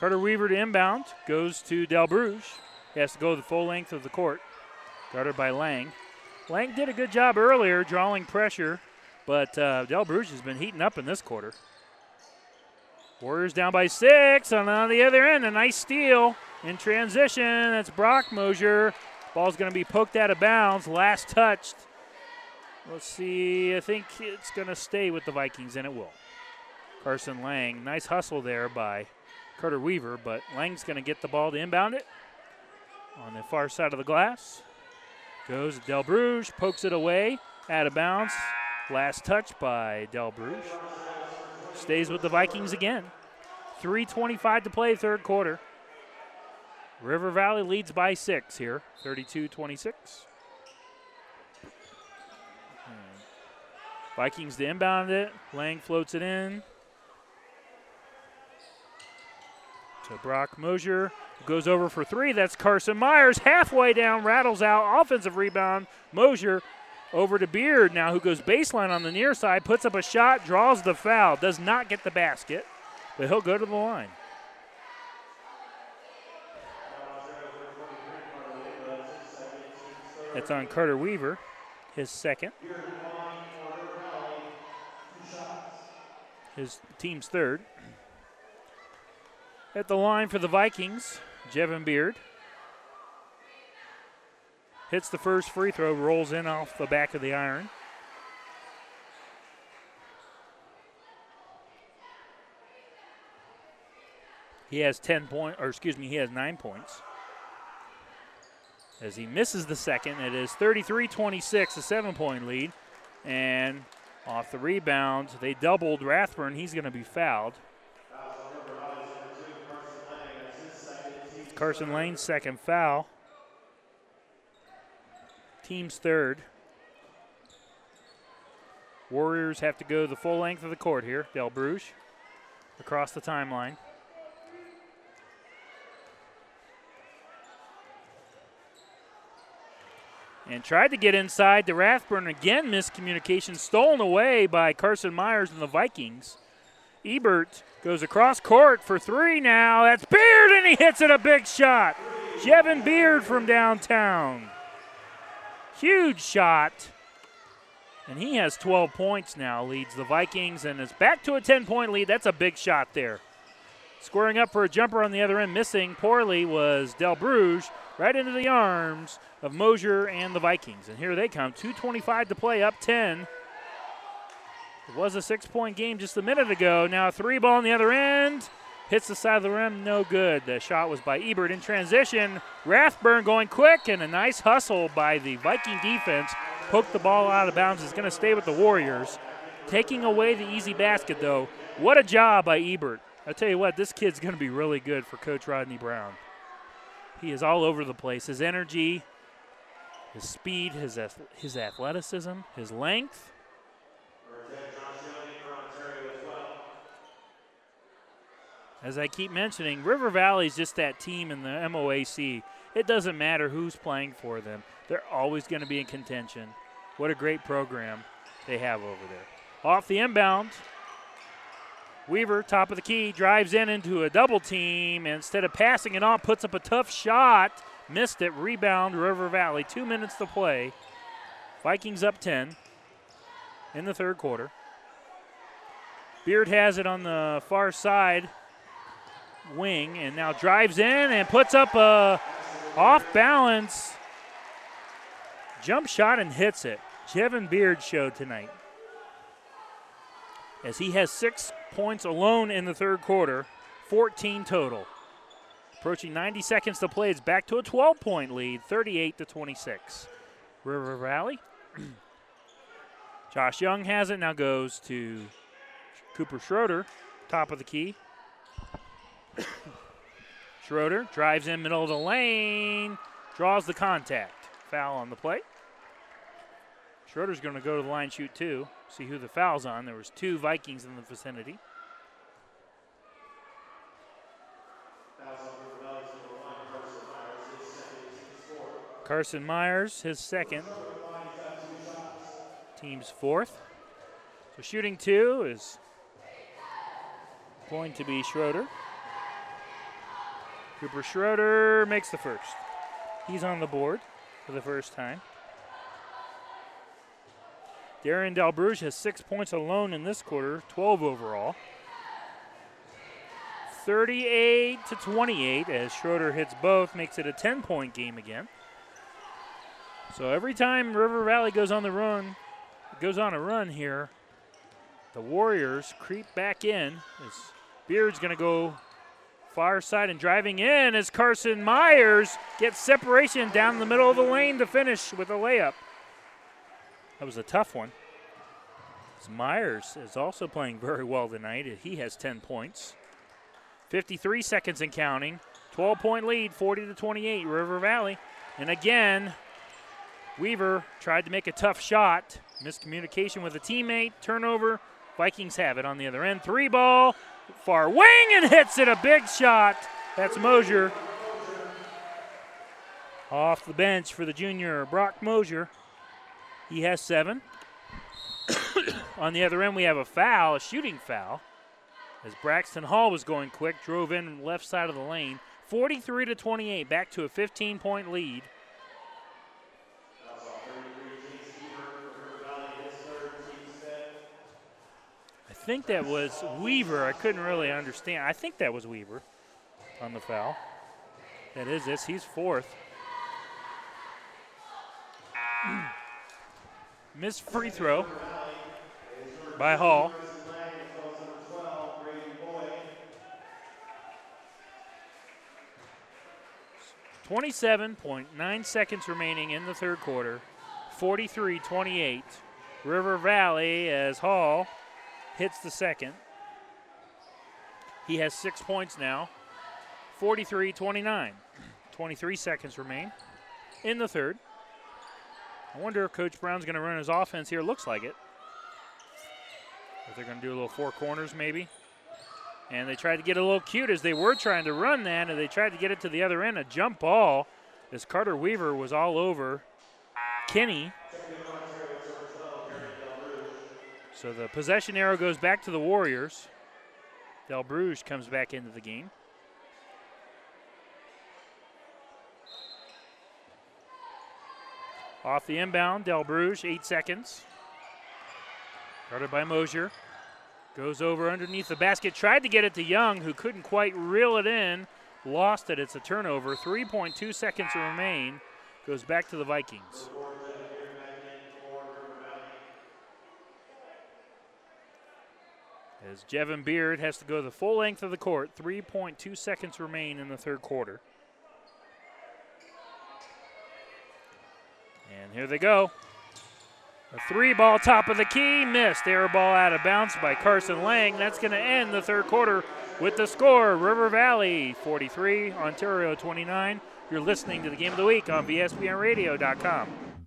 Carter Weaver to inbound, goes to Del Bruges. He has to go the full length of the court, guarded by Lang. Lang did a good job earlier drawing pressure, but uh, Del Bruges has been heating up in this quarter. Warriors down by six, and on the other end, a nice steal in transition. That's Brock Mosier. Ball's going to be poked out of bounds. Last touched. Let's see. I think it's going to stay with the Vikings, and it will. Carson Lang. Nice hustle there by Carter Weaver, but Lang's going to get the ball to inbound it on the far side of the glass. Goes Del Bruges, pokes it away, out of bounds. Last touch by Del Bruges. Stays with the Vikings again. 3.25 to play, third quarter. River Valley leads by six here, 32 26. Hmm. Vikings to inbound it. Lang floats it in. To Brock Mosier, goes over for three. That's Carson Myers. Halfway down, rattles out. Offensive rebound. Mosier over to Beard now, who goes baseline on the near side, puts up a shot, draws the foul, does not get the basket, but he'll go to the line. That's on Carter Weaver, his second. His team's third. At the line for the Vikings, Jevin Beard. Hits the first free throw, rolls in off the back of the iron. He has 10 points, or excuse me, he has nine points. As he misses the second, it is 33 26, a seven point lead. And off the rebound, they doubled Rathburn. He's going to be fouled. Carson Lang's second foul. Team's third. Warriors have to go the full length of the court here. Del Bruges across the timeline. And tried to get inside to Rathburn. Again, miscommunication stolen away by Carson Myers and the Vikings. Ebert goes across court for three now. That's Beard, and he hits it a big shot. Jevin Beard from downtown. Huge shot. And he has 12 points now, leads the Vikings, and is back to a 10 point lead. That's a big shot there. Squaring up for a jumper on the other end, missing poorly was Del Bruges, right into the arms of Mosier and the Vikings. And here they come, 2.25 to play, up 10. It was a six point game just a minute ago. Now a three ball on the other end. Hits the side of the rim, no good. The shot was by Ebert in transition. Rathburn going quick and a nice hustle by the Viking defense. Poked the ball out of bounds. It's going to stay with the Warriors. Taking away the easy basket, though. What a job by Ebert. I tell you what, this kid's going to be really good for Coach Rodney Brown. He is all over the place. His energy, his speed, his his athleticism, his length. As I keep mentioning, River Valley is just that team in the MOAC. It doesn't matter who's playing for them, they're always going to be in contention. What a great program they have over there. Off the inbound, Weaver, top of the key, drives in into a double team. Instead of passing it off, puts up a tough shot. Missed it. Rebound, River Valley. Two minutes to play. Vikings up 10 in the third quarter. Beard has it on the far side wing and now drives in and puts up a off balance jump shot and hits it. Jevin Beard showed tonight as he has six points alone in the third quarter, 14 total. Approaching 90 seconds to play, it's back to a 12 point lead, 38 to 26. River Valley. (clears throat) Josh Young has it, now goes to Cooper Schroeder, top of the key. (coughs) Schroeder drives in middle of the lane, draws the contact. Foul on the play. Schroeder's going to go to the line shoot two see who the foul's on. There was two Vikings in the vicinity. Carson Myers, his second. Team's fourth. So shooting two is going to be Schroeder. Cooper Schroeder makes the first. He's on the board for the first time. Darren Delbruge has six points alone in this quarter, 12 overall. 38 to 28 as Schroeder hits both, makes it a 10 point game again. So every time River Valley goes on the run, goes on a run here, the Warriors creep back in as Beard's going to go far side and driving in as Carson Myers gets separation down the middle of the lane to finish with a layup. That was a tough one. Myers is also playing very well tonight. He has 10 points. 53 seconds and counting. 12 point lead, 40 to 28, River Valley. And again, Weaver tried to make a tough shot. Miscommunication with a teammate. Turnover. Vikings have it on the other end. Three ball, far wing, and hits it. A big shot. That's Mosier. Off the bench for the junior, Brock Mosier. He has seven. (coughs) On the other end, we have a foul, a shooting foul, as Braxton Hall was going quick, drove in left side of the lane. 43 to 28, back to a 15 point lead. Think that was Weaver. I couldn't really understand. I think that was Weaver on the foul. That is this. He's fourth. (clears throat) Missed free throw by Hall. Twenty-seven point nine seconds remaining in the third quarter. 43-28. River Valley as Hall hits the second. He has six points now. 43-29. 23 seconds remain in the third. I wonder if Coach Brown's going to run his offense here. Looks like it. If they're going to do a little four corners maybe. And they tried to get a little cute as they were trying to run that, and they tried to get it to the other end. A jump ball as Carter Weaver was all over Kinney. So the possession arrow goes back to the Warriors. Del Bruges comes back into the game. Off the inbound, Del Bruges, eight seconds. Guarded by Mosier. Goes over underneath the basket. Tried to get it to Young, who couldn't quite reel it in. Lost it. It's a turnover. 3.2 seconds remain. Goes back to the Vikings. As Jevin Beard has to go the full length of the court. 3.2 seconds remain in the third quarter. And here they go. A three ball top of the key, missed. Air ball out of bounds by Carson Lang. That's going to end the third quarter with the score River Valley 43, Ontario 29. You're listening to the game of the week on VSBNradio.com.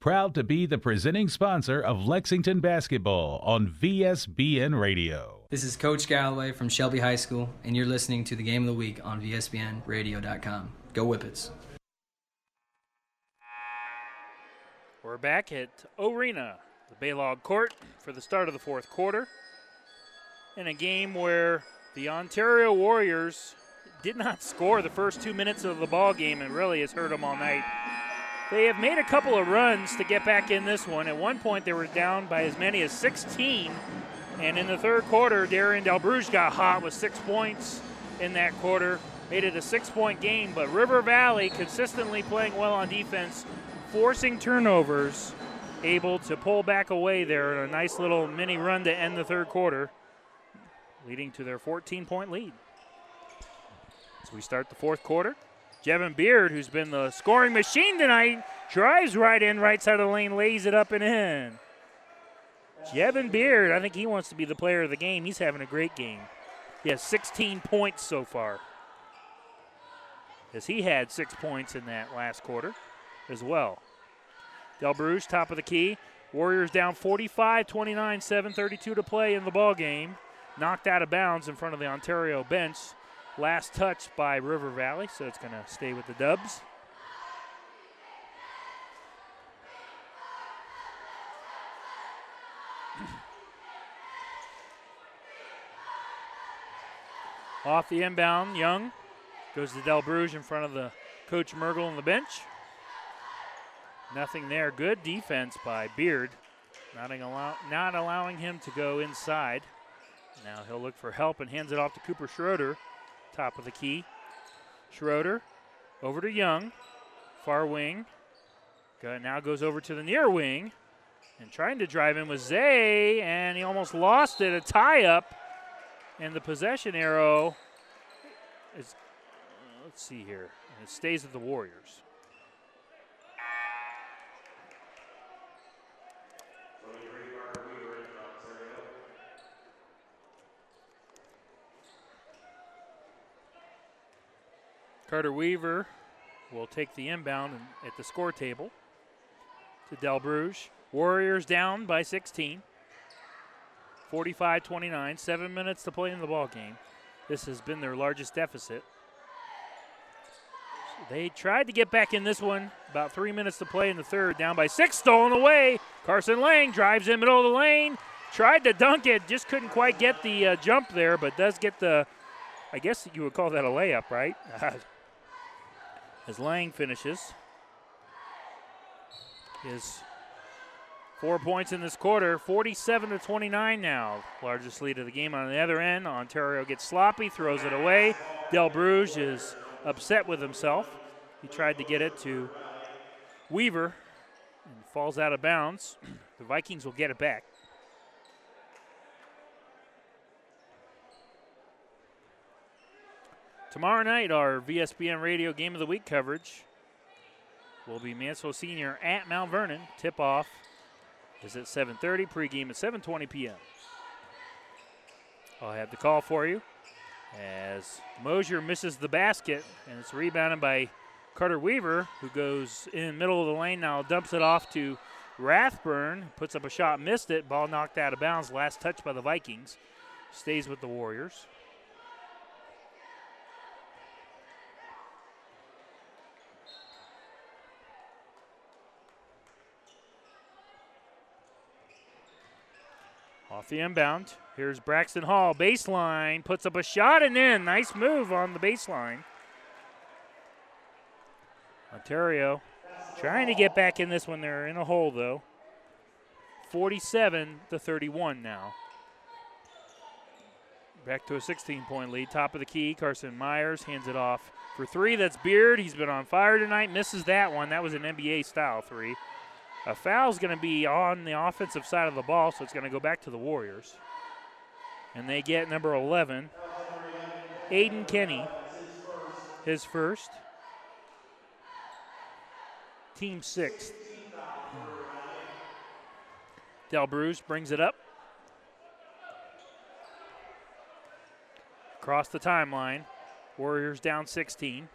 Proud to be the presenting sponsor of Lexington basketball on VSBN Radio. This is Coach Galloway from Shelby High School, and you're listening to the Game of the Week on VSBNradio.com. Go Whippets. We're back at Arena, the Baylog Court, for the start of the fourth quarter. In a game where the Ontario Warriors did not (laughs) score the first two minutes of the ball game and really has hurt them all night. They have made a couple of runs to get back in this one. At one point, they were down by as many as 16. And in the third quarter, Darian Delbruge got hot with six points in that quarter, made it a six point game. But River Valley consistently playing well on defense, forcing turnovers, able to pull back away there in a nice little mini run to end the third quarter, leading to their 14 point lead. As we start the fourth quarter, Jevin Beard, who's been the scoring machine tonight, drives right in, right side of the lane, lays it up and in. Jevin Beard, I think he wants to be the player of the game. He's having a great game. He has 16 points so far. As he had six points in that last quarter as well. Del Bruce, top of the key. Warriors down 45 29, 7.32 to play in the ball game. Knocked out of bounds in front of the Ontario bench. Last touch by River Valley, so it's going to stay with the Dubs. (clears throat) Off the inbound, Young goes to Del Bruges in front of the coach Mergel on the bench. Nothing there. Good defense by Beard, not, allow, not allowing him to go inside. Now he'll look for help and hands it off to Cooper Schroeder, top of the key. Schroeder over to Young, far wing. Now goes over to the near wing and trying to drive in with Zay, and he almost lost it. A tie up, and the possession arrow is, let's see here, and it stays with the Warriors. Carter Weaver will take the inbound at the score table to Del Bruges. Warriors down by 16. 45 29, seven minutes to play in the ball game. This has been their largest deficit. They tried to get back in this one. About three minutes to play in the third. Down by six, stolen away. Carson Lang drives in middle of the lane. Tried to dunk it, just couldn't quite get the uh, jump there, but does get the. I guess you would call that a layup, right? (laughs) As Lang finishes his Four points in this quarter, 47 to 29 now. Largest lead of the game on the other end. Ontario gets sloppy, throws it away. Del Bruges is upset with himself. He tried to get it to Weaver and falls out of bounds. (clears throat) The Vikings will get it back. Tomorrow night, our VSBN Radio Game of the Week coverage will be Mansfield Senior at Mount Vernon. Tip off is at 7.30, pregame at 7.20 p.m. I'll have the call for you as Mosier misses the basket, and it's rebounded by Carter Weaver, who goes in the middle of the lane now, dumps it off to Rathburn, puts up a shot, missed it, ball knocked out of bounds, last touch by the Vikings, stays with the Warriors. The inbound. Here's Braxton Hall. Baseline. Puts up a shot and in. Nice move on the baseline. Ontario trying to get back in this one. They're in a hole, though. 47 to 31 now. Back to a 16 point lead. Top of the key, Carson Myers hands it off for three. That's Beard. He's been on fire tonight. Misses that one. That was an NBA style three. A foul's going to be on the offensive side of the ball, so it's going to go back to the Warriors. And they get number 11, Aiden Kenny, his first. Team sixth. Del Bruce brings it up. Across the timeline. Warriors down 16.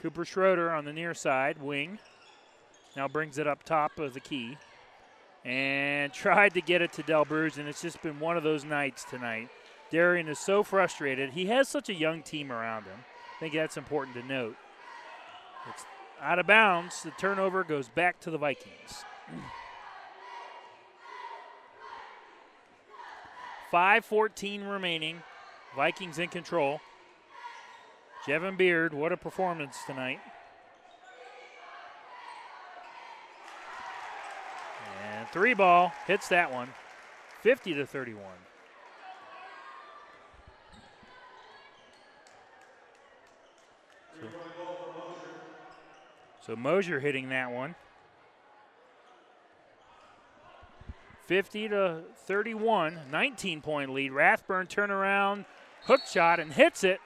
Cooper Schroeder on the near side, wing. Now brings it up top of the key. And tried to get it to Del Bruce, and it's just been one of those nights tonight. Darian is so frustrated. He has such a young team around him. I think that's important to note. It's out of bounds. The turnover goes back to the Vikings. (clears throat) 5:14 remaining. Vikings in control. Jevin Beard, what a performance tonight. And three ball hits that one. 50 to 31. So, so Mosier hitting that one. 50 to 31, 19 point lead. Rathburn turnaround, hook shot, and hits it.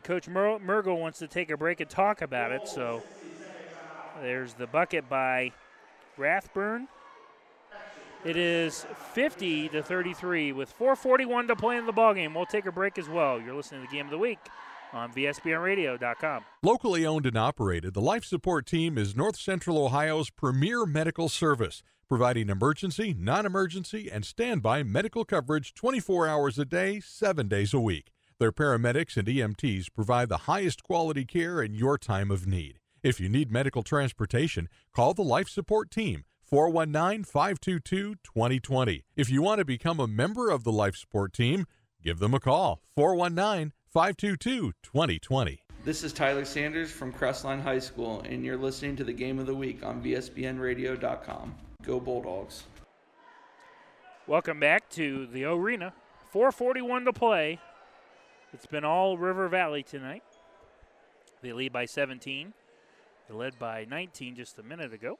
And Coach Mer- Mergel wants to take a break and talk about it. So there's the bucket by Rathburn. It is 50 to 33 with 4:41 to play in the ballgame. We'll take a break as well. You're listening to the game of the week on VSBNRadio.com. Locally owned and operated, the Life Support Team is North Central Ohio's premier medical service, providing emergency, non emergency, and standby medical coverage 24 hours a day, 7 days a week. Their paramedics and EMTs provide the highest quality care in your time of need. If you need medical transportation, call the Life Support Team. 419 522 2020. If you want to become a member of the Life Support Team, give them a call 419 522 2020. This is Tyler Sanders from Crestline High School, and you're listening to the Game of the Week on VSBNRadio.com. Go Bulldogs. Welcome back to the arena. 441 to play. It's been all River Valley tonight. They lead by 17. They led by 19 just a minute ago.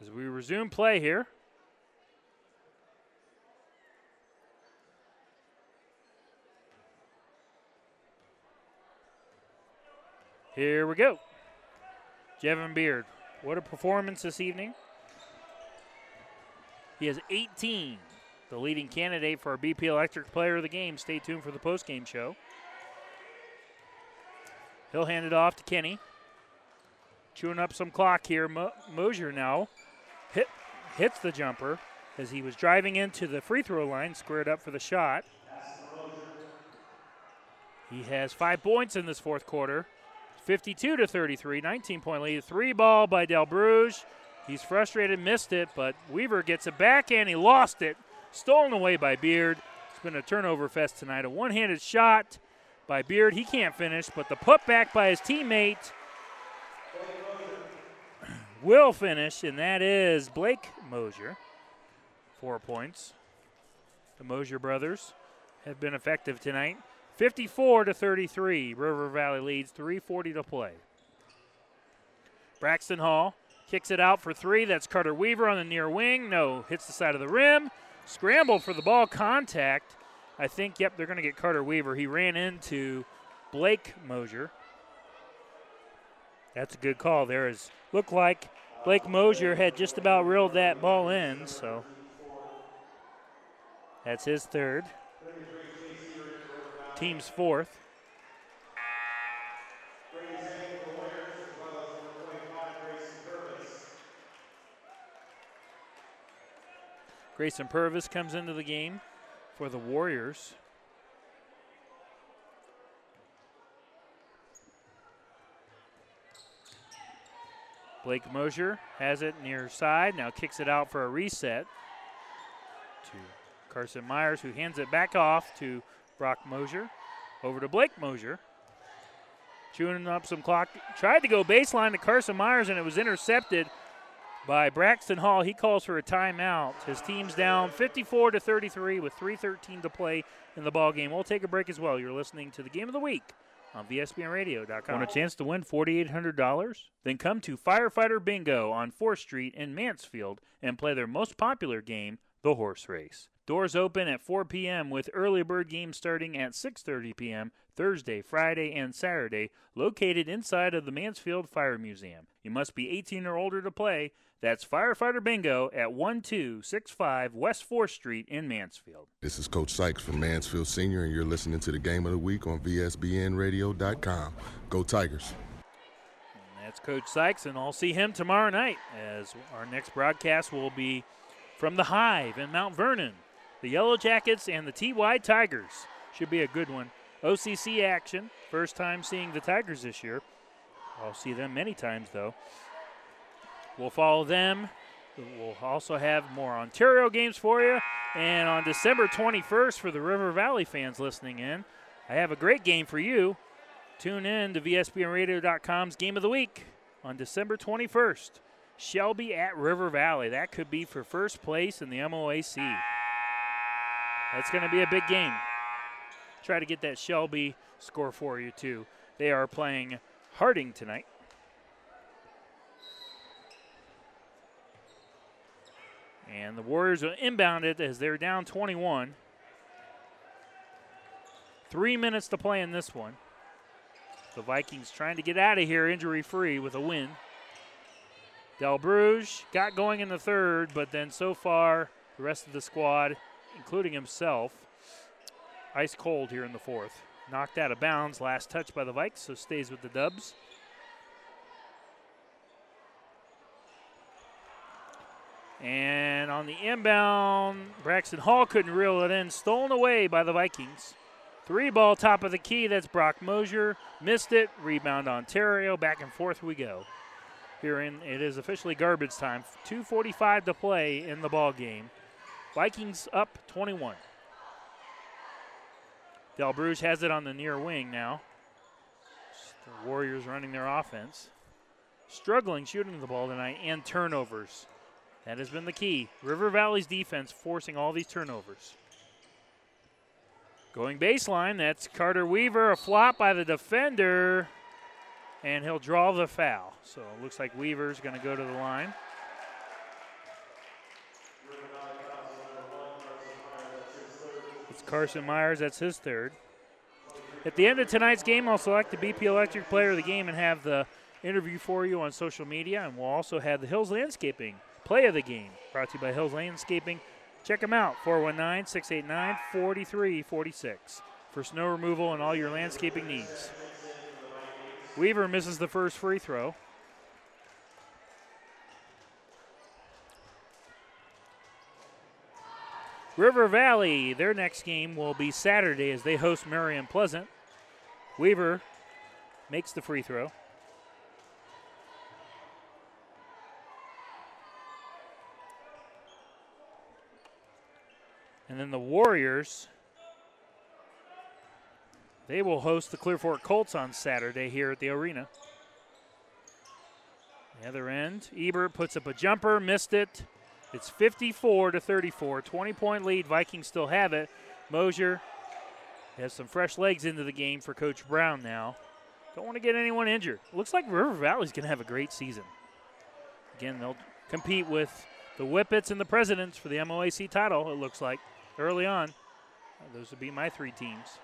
As we resume play here. Here we go. Jevin Beard. What a performance this evening. He has 18, the leading candidate for our BP Electric Player of the Game. Stay tuned for the post-game show. He'll hand it off to Kenny. Chewing up some clock here. Mo- Mosier now hit, hits the jumper as he was driving into the free throw line, squared up for the shot. He has five points in this fourth quarter. 52 to 33, 19 point lead. Three ball by Del Bruges. He's frustrated, missed it, but Weaver gets it back and he lost it. Stolen away by Beard. It's been a turnover fest tonight. A one handed shot by Beard. He can't finish, but the putback by his teammate (clears throat) will finish, and that is Blake Mosier. Four points. The Mosier brothers have been effective tonight. 54 to 33. River Valley leads 340 to play. Braxton Hall kicks it out for three. That's Carter Weaver on the near wing. No, hits the side of the rim. Scramble for the ball contact. I think, yep, they're going to get Carter Weaver. He ran into Blake Mosier. That's a good call there. Is looked like Blake Mosier had just about reeled that ball in, so that's his third. Team's fourth. Grayson Purvis comes into the game for the Warriors. Blake Mosier has it near side, now kicks it out for a reset to Carson Myers, who hands it back off to Brock Mosier. Over to Blake Mosier. Chewing up some clock. Tried to go baseline to Carson Myers, and it was intercepted by Braxton Hall. He calls for a timeout. His team's down 54 to 33 with 3:13 to play in the ball game. We'll take a break as well. You're listening to the game of the week on VSBNRadio.com. Want a chance to win $4,800? Then come to Firefighter Bingo on 4th Street in Mansfield and play their most popular game, the horse race. Doors open at 4 p.m. with early bird games starting at 6:30 p.m. Thursday, Friday, and Saturday, located inside of the Mansfield Fire Museum. You must be 18 or older to play. That's Firefighter Bingo at 1265 West 4th Street in Mansfield. This is Coach Sykes from Mansfield Senior, and you're listening to the Game of the Week on VSBNRadio.com. Go Tigers. And that's Coach Sykes, and I'll see him tomorrow night as our next broadcast will be from the Hive in Mount Vernon. The Yellow Jackets and the TY Tigers. Should be a good one. OCC action. First time seeing the Tigers this year. I'll see them many times, though. We'll follow them. We'll also have more Ontario games for you. And on December 21st, for the River Valley fans listening in, I have a great game for you. Tune in to VSBNRadio.com's Game of the Week on December 21st. Shelby at River Valley. That could be for first place in the MOAC. That's going to be a big game. Try to get that Shelby score for you, too. They are playing Harding tonight. And the Warriors will inbound it as they're down 21. Three minutes to play in this one. The Vikings trying to get out of here injury free with a win. Del Bruges got going in the third, but then so far, the rest of the squad, including himself, ice cold here in the fourth. Knocked out of bounds, last touch by the Vikes, so stays with the Dubs. And on the inbound, Braxton Hall couldn't reel it in. Stolen away by the Vikings. Three ball top of the key. That's Brock Mosier. Missed it. Rebound Ontario. Back and forth we go. Here in it is officially garbage time. 2:45 to play in the ball game. Vikings up 21. Del Bruges has it on the near wing now. The Warriors running their offense. Struggling shooting the ball tonight and turnovers. That has been the key. River Valley's defense forcing all these turnovers. Going baseline, that's Carter Weaver. A flop by the defender, and he'll draw the foul. So it looks like Weaver's going to go to the line. Carson Myers, that's his third. At the end of tonight's game, I'll select the BP Electric player of the game and have the interview for you on social media, and we'll also have the Hills Landscaping play of the game brought to you by Hills Landscaping. Check them out, 419 689 4346 for snow removal and all your landscaping needs. Weaver misses the first free throw. River Valley, their next game will be Saturday as they host Marion Pleasant. Weaver makes the free throw. And then the Warriors, they will host the Clear Fork Colts on Saturday here at the arena. The other end, Ebert puts up a jumper, missed it. It's 54 to 34, 20 point lead. Vikings still have it. Mosier has some fresh legs into the game for Coach Brown now. Don't want to get anyone injured. Looks like River Valley's going to have a great season. Again, they'll compete with the Whippets and the Presidents for the MOAC title, it looks like, early on. Those would be my three teams.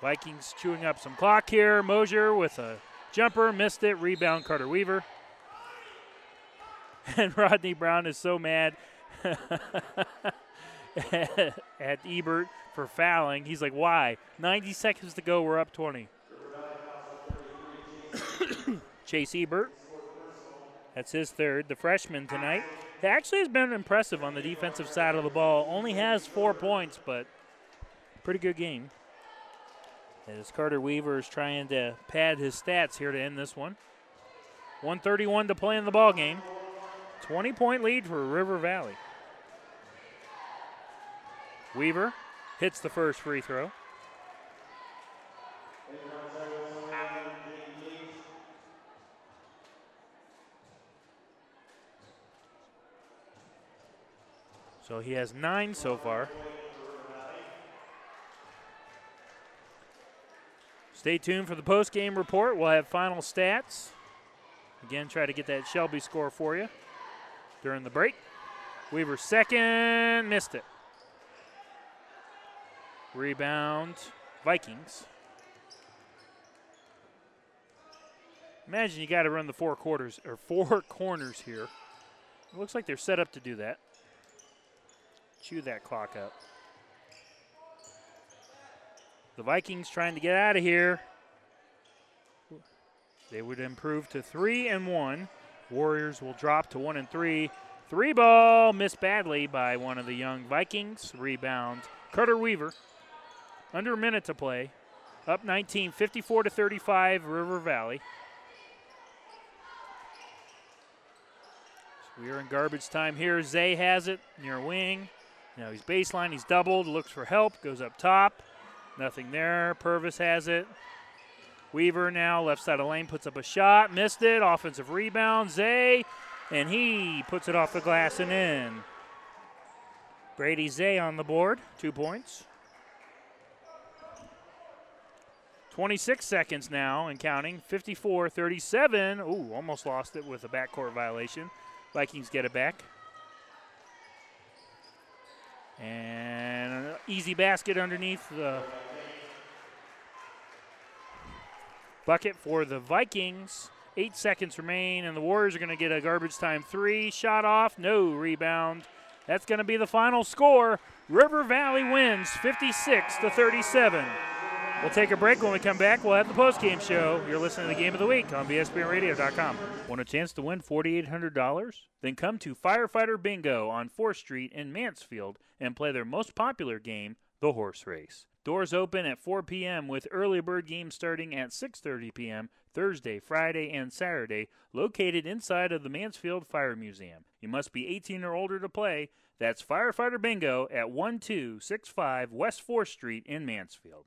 Vikings chewing up some clock here. Mosier with a jumper, missed it. Rebound, Carter Weaver. (laughs) And Rodney Brown is so mad (laughs) at Ebert for fouling. He's like, why? 90 seconds to go, we're up 20. (coughs) Chase Ebert. That's his third. The freshman tonight. He actually has been impressive on the defensive side of the ball. Only has four points, but pretty good game. As Carter Weaver is trying to pad his stats here to end this one. 131 to play in the ball game. 20 point lead for River Valley. Weaver hits the first free throw. So he has nine so far. Stay tuned for the post-game report. We'll have final stats. Again, try to get that Shelby score for you during the break. Weaver second, missed it. Rebound, Vikings. Imagine you got to run the four quarters or four (laughs) corners here. It looks like they're set up to do that. Chew that clock up. The Vikings trying to get out of here. They would improve to three and one. Warriors will drop to one and three. Three ball missed badly by one of the young Vikings. Rebound Carter Weaver. Under a minute to play. Up 19, 54 to 35, River Valley. So we are in garbage time here. Zay has it near wing. Now he's baseline. He's doubled. Looks for help. Goes up top. Nothing there. Purvis has it. Weaver now left side of lane puts up a shot. Missed it. Offensive rebound. Zay. And he puts it off the glass and in. Brady Zay on the board. Two points. 26 seconds now and counting. 54 37. Ooh, almost lost it with a backcourt violation. Vikings get it back. And an easy basket underneath the bucket for the Vikings. Eight seconds remain, and the Warriors are going to get a garbage time three. Shot off, no rebound. That's going to be the final score. River Valley wins 56 to 37. We'll take a break. When we come back, we'll have the post-game show. You're listening to the Game of the Week on VSBNRadio.com. Want a chance to win $4,800? Then come to Firefighter Bingo on 4th Street in Mansfield and play their most popular game, the horse race. Doors open at 4 p.m. with early bird games starting at 6:30 p.m. Thursday, Friday, and Saturday, located inside of the Mansfield Fire Museum. You must be 18 or older to play. That's Firefighter Bingo at 1265 West 4th Street in Mansfield.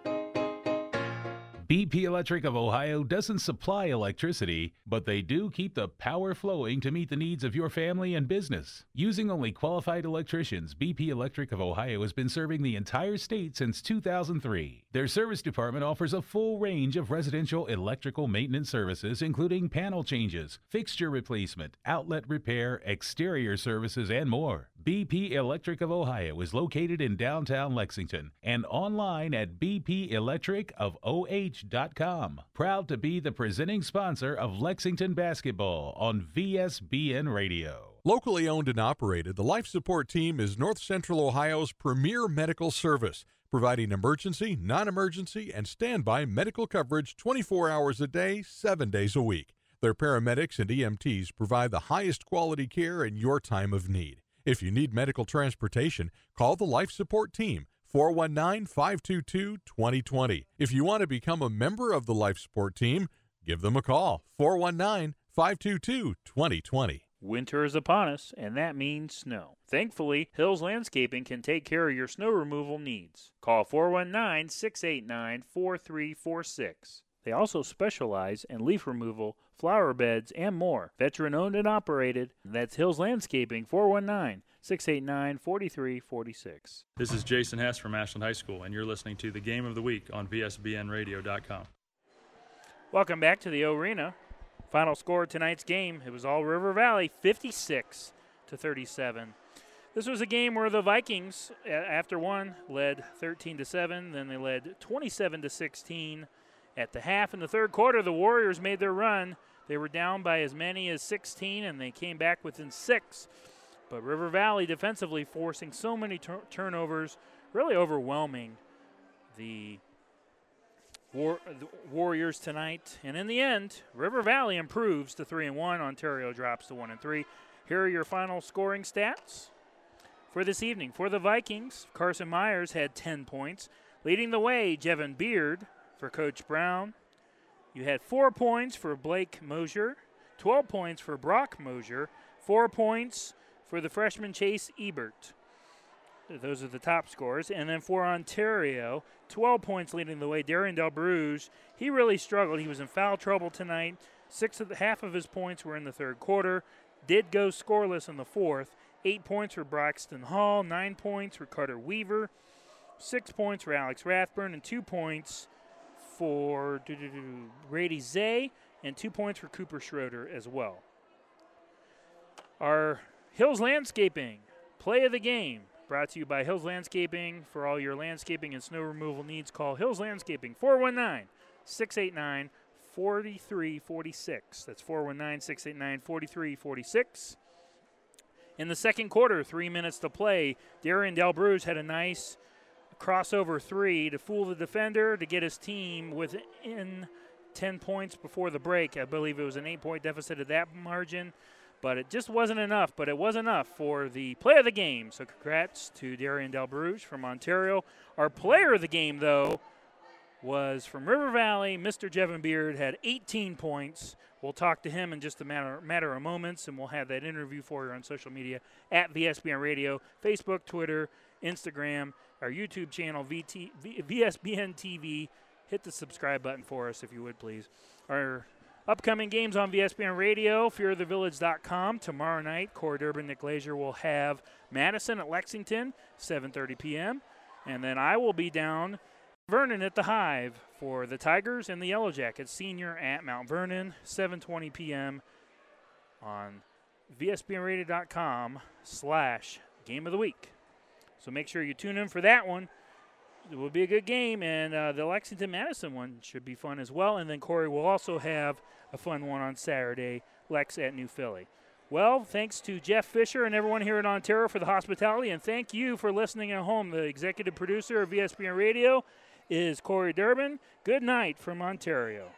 BP Electric of Ohio doesn't supply electricity, but they do keep the power flowing to meet the needs of your family and business. Using only qualified electricians, BP Electric of Ohio has been serving the entire state since 2003. Their service department offers a full range of residential electrical maintenance services, including panel changes, fixture replacement, outlet repair, exterior services, and more. BP Electric of Ohio is located in downtown Lexington and online at bpelectricofoh.com. Proud to be the presenting sponsor of Lexington basketball on VSBN Radio. Locally owned and operated, the Life Support Team is North Central Ohio's premier medical service, providing emergency, non emergency, and standby medical coverage 24 hours a day, 7 days a week. Their paramedics and EMTs provide the highest quality care in your time of need. If you need medical transportation, call the Life Support Team 419 522 2020. If you want to become a member of the Life Support Team, give them a call 419 522 2020. Winter is upon us, and that means snow. Thankfully, Hills Landscaping can take care of your snow removal needs. Call 419 689 4346. They also specialize in leaf removal, flower beds, and more. Veteran owned and operated. That's Hills Landscaping 419 689 4346. This is Jason Hess from Ashland High School, and you're listening to the Game of the Week on VSBNRadio.com. Welcome back to the Arena. Final score tonight's game. It was all River Valley, 56 to 37. This was a game where the Vikings, after one, led 13 to 7. Then they led 27 to 16 at the half. In the third quarter, the Warriors made their run. They were down by as many as 16, and they came back within six. But River Valley defensively forcing so many tur- turnovers, really overwhelming the War- the Warriors tonight. And in the end, River Valley improves to 3 and 1. Ontario drops to 1 and 3. Here are your final scoring stats for this evening. For the Vikings, Carson Myers had 10 points. Leading the way, Jevin Beard for Coach Brown. You had four points for Blake Mosier, 12 points for Brock Mosier, four points for the freshman Chase Ebert. Those are the top scores. And then for Ontario, 12 points leading the way. Darian Del Bruges, he really struggled. He was in foul trouble tonight. Six of the, half of his points were in the third quarter. Did go scoreless in the fourth. Eight points for Braxton Hall. Nine points for Carter Weaver. Six points for Alex Rathburn. And two points for Brady Zay. And two points for Cooper Schroeder as well. Our Hills Landscaping play of the game brought to you by Hills Landscaping. For all your landscaping and snow removal needs, call Hills Landscaping 419 689 4346. That's 419 689 4346. In the second quarter, three minutes to play, Darian Del had a nice crossover three to fool the defender to get his team within 10 points before the break. I believe it was an eight point deficit at that margin, but it just wasn't enough. But it was enough for the play of the game. So congrats to Darian Delbruge from Ontario. Our player of the game, though, was from River Valley. Mr. Jevin Beard had 18 points. We'll talk to him in just a matter, matter of moments, and we'll have that interview for you on social media at VSBN Radio, Facebook, Twitter, Instagram, our YouTube channel, VT, v, VSBN TV. Hit the subscribe button for us if you would, please. Our upcoming games on VSBN Radio, fearofthevillage.com. Tomorrow night, Corey Durbin, Nick Lazier will have Madison at Lexington, 7.30 p.m. And then I will be down Vernon at the Hive for the Tigers and the Yellow Jackets. Senior at Mount Vernon, 7:20 p.m. on VSBNradio.com slash Game of the Week. So make sure you tune in for that one. It will be a good game, and uh, the Lexington Madison one should be fun as well. And then Corey will also have a fun one on Saturday, Lex at New Philly. Well, thanks to Jeff Fisher and everyone here in Ontario for the hospitality, and thank you for listening at home. The executive producer of VSBN Radio is Corey Durbin. Good night from Ontario.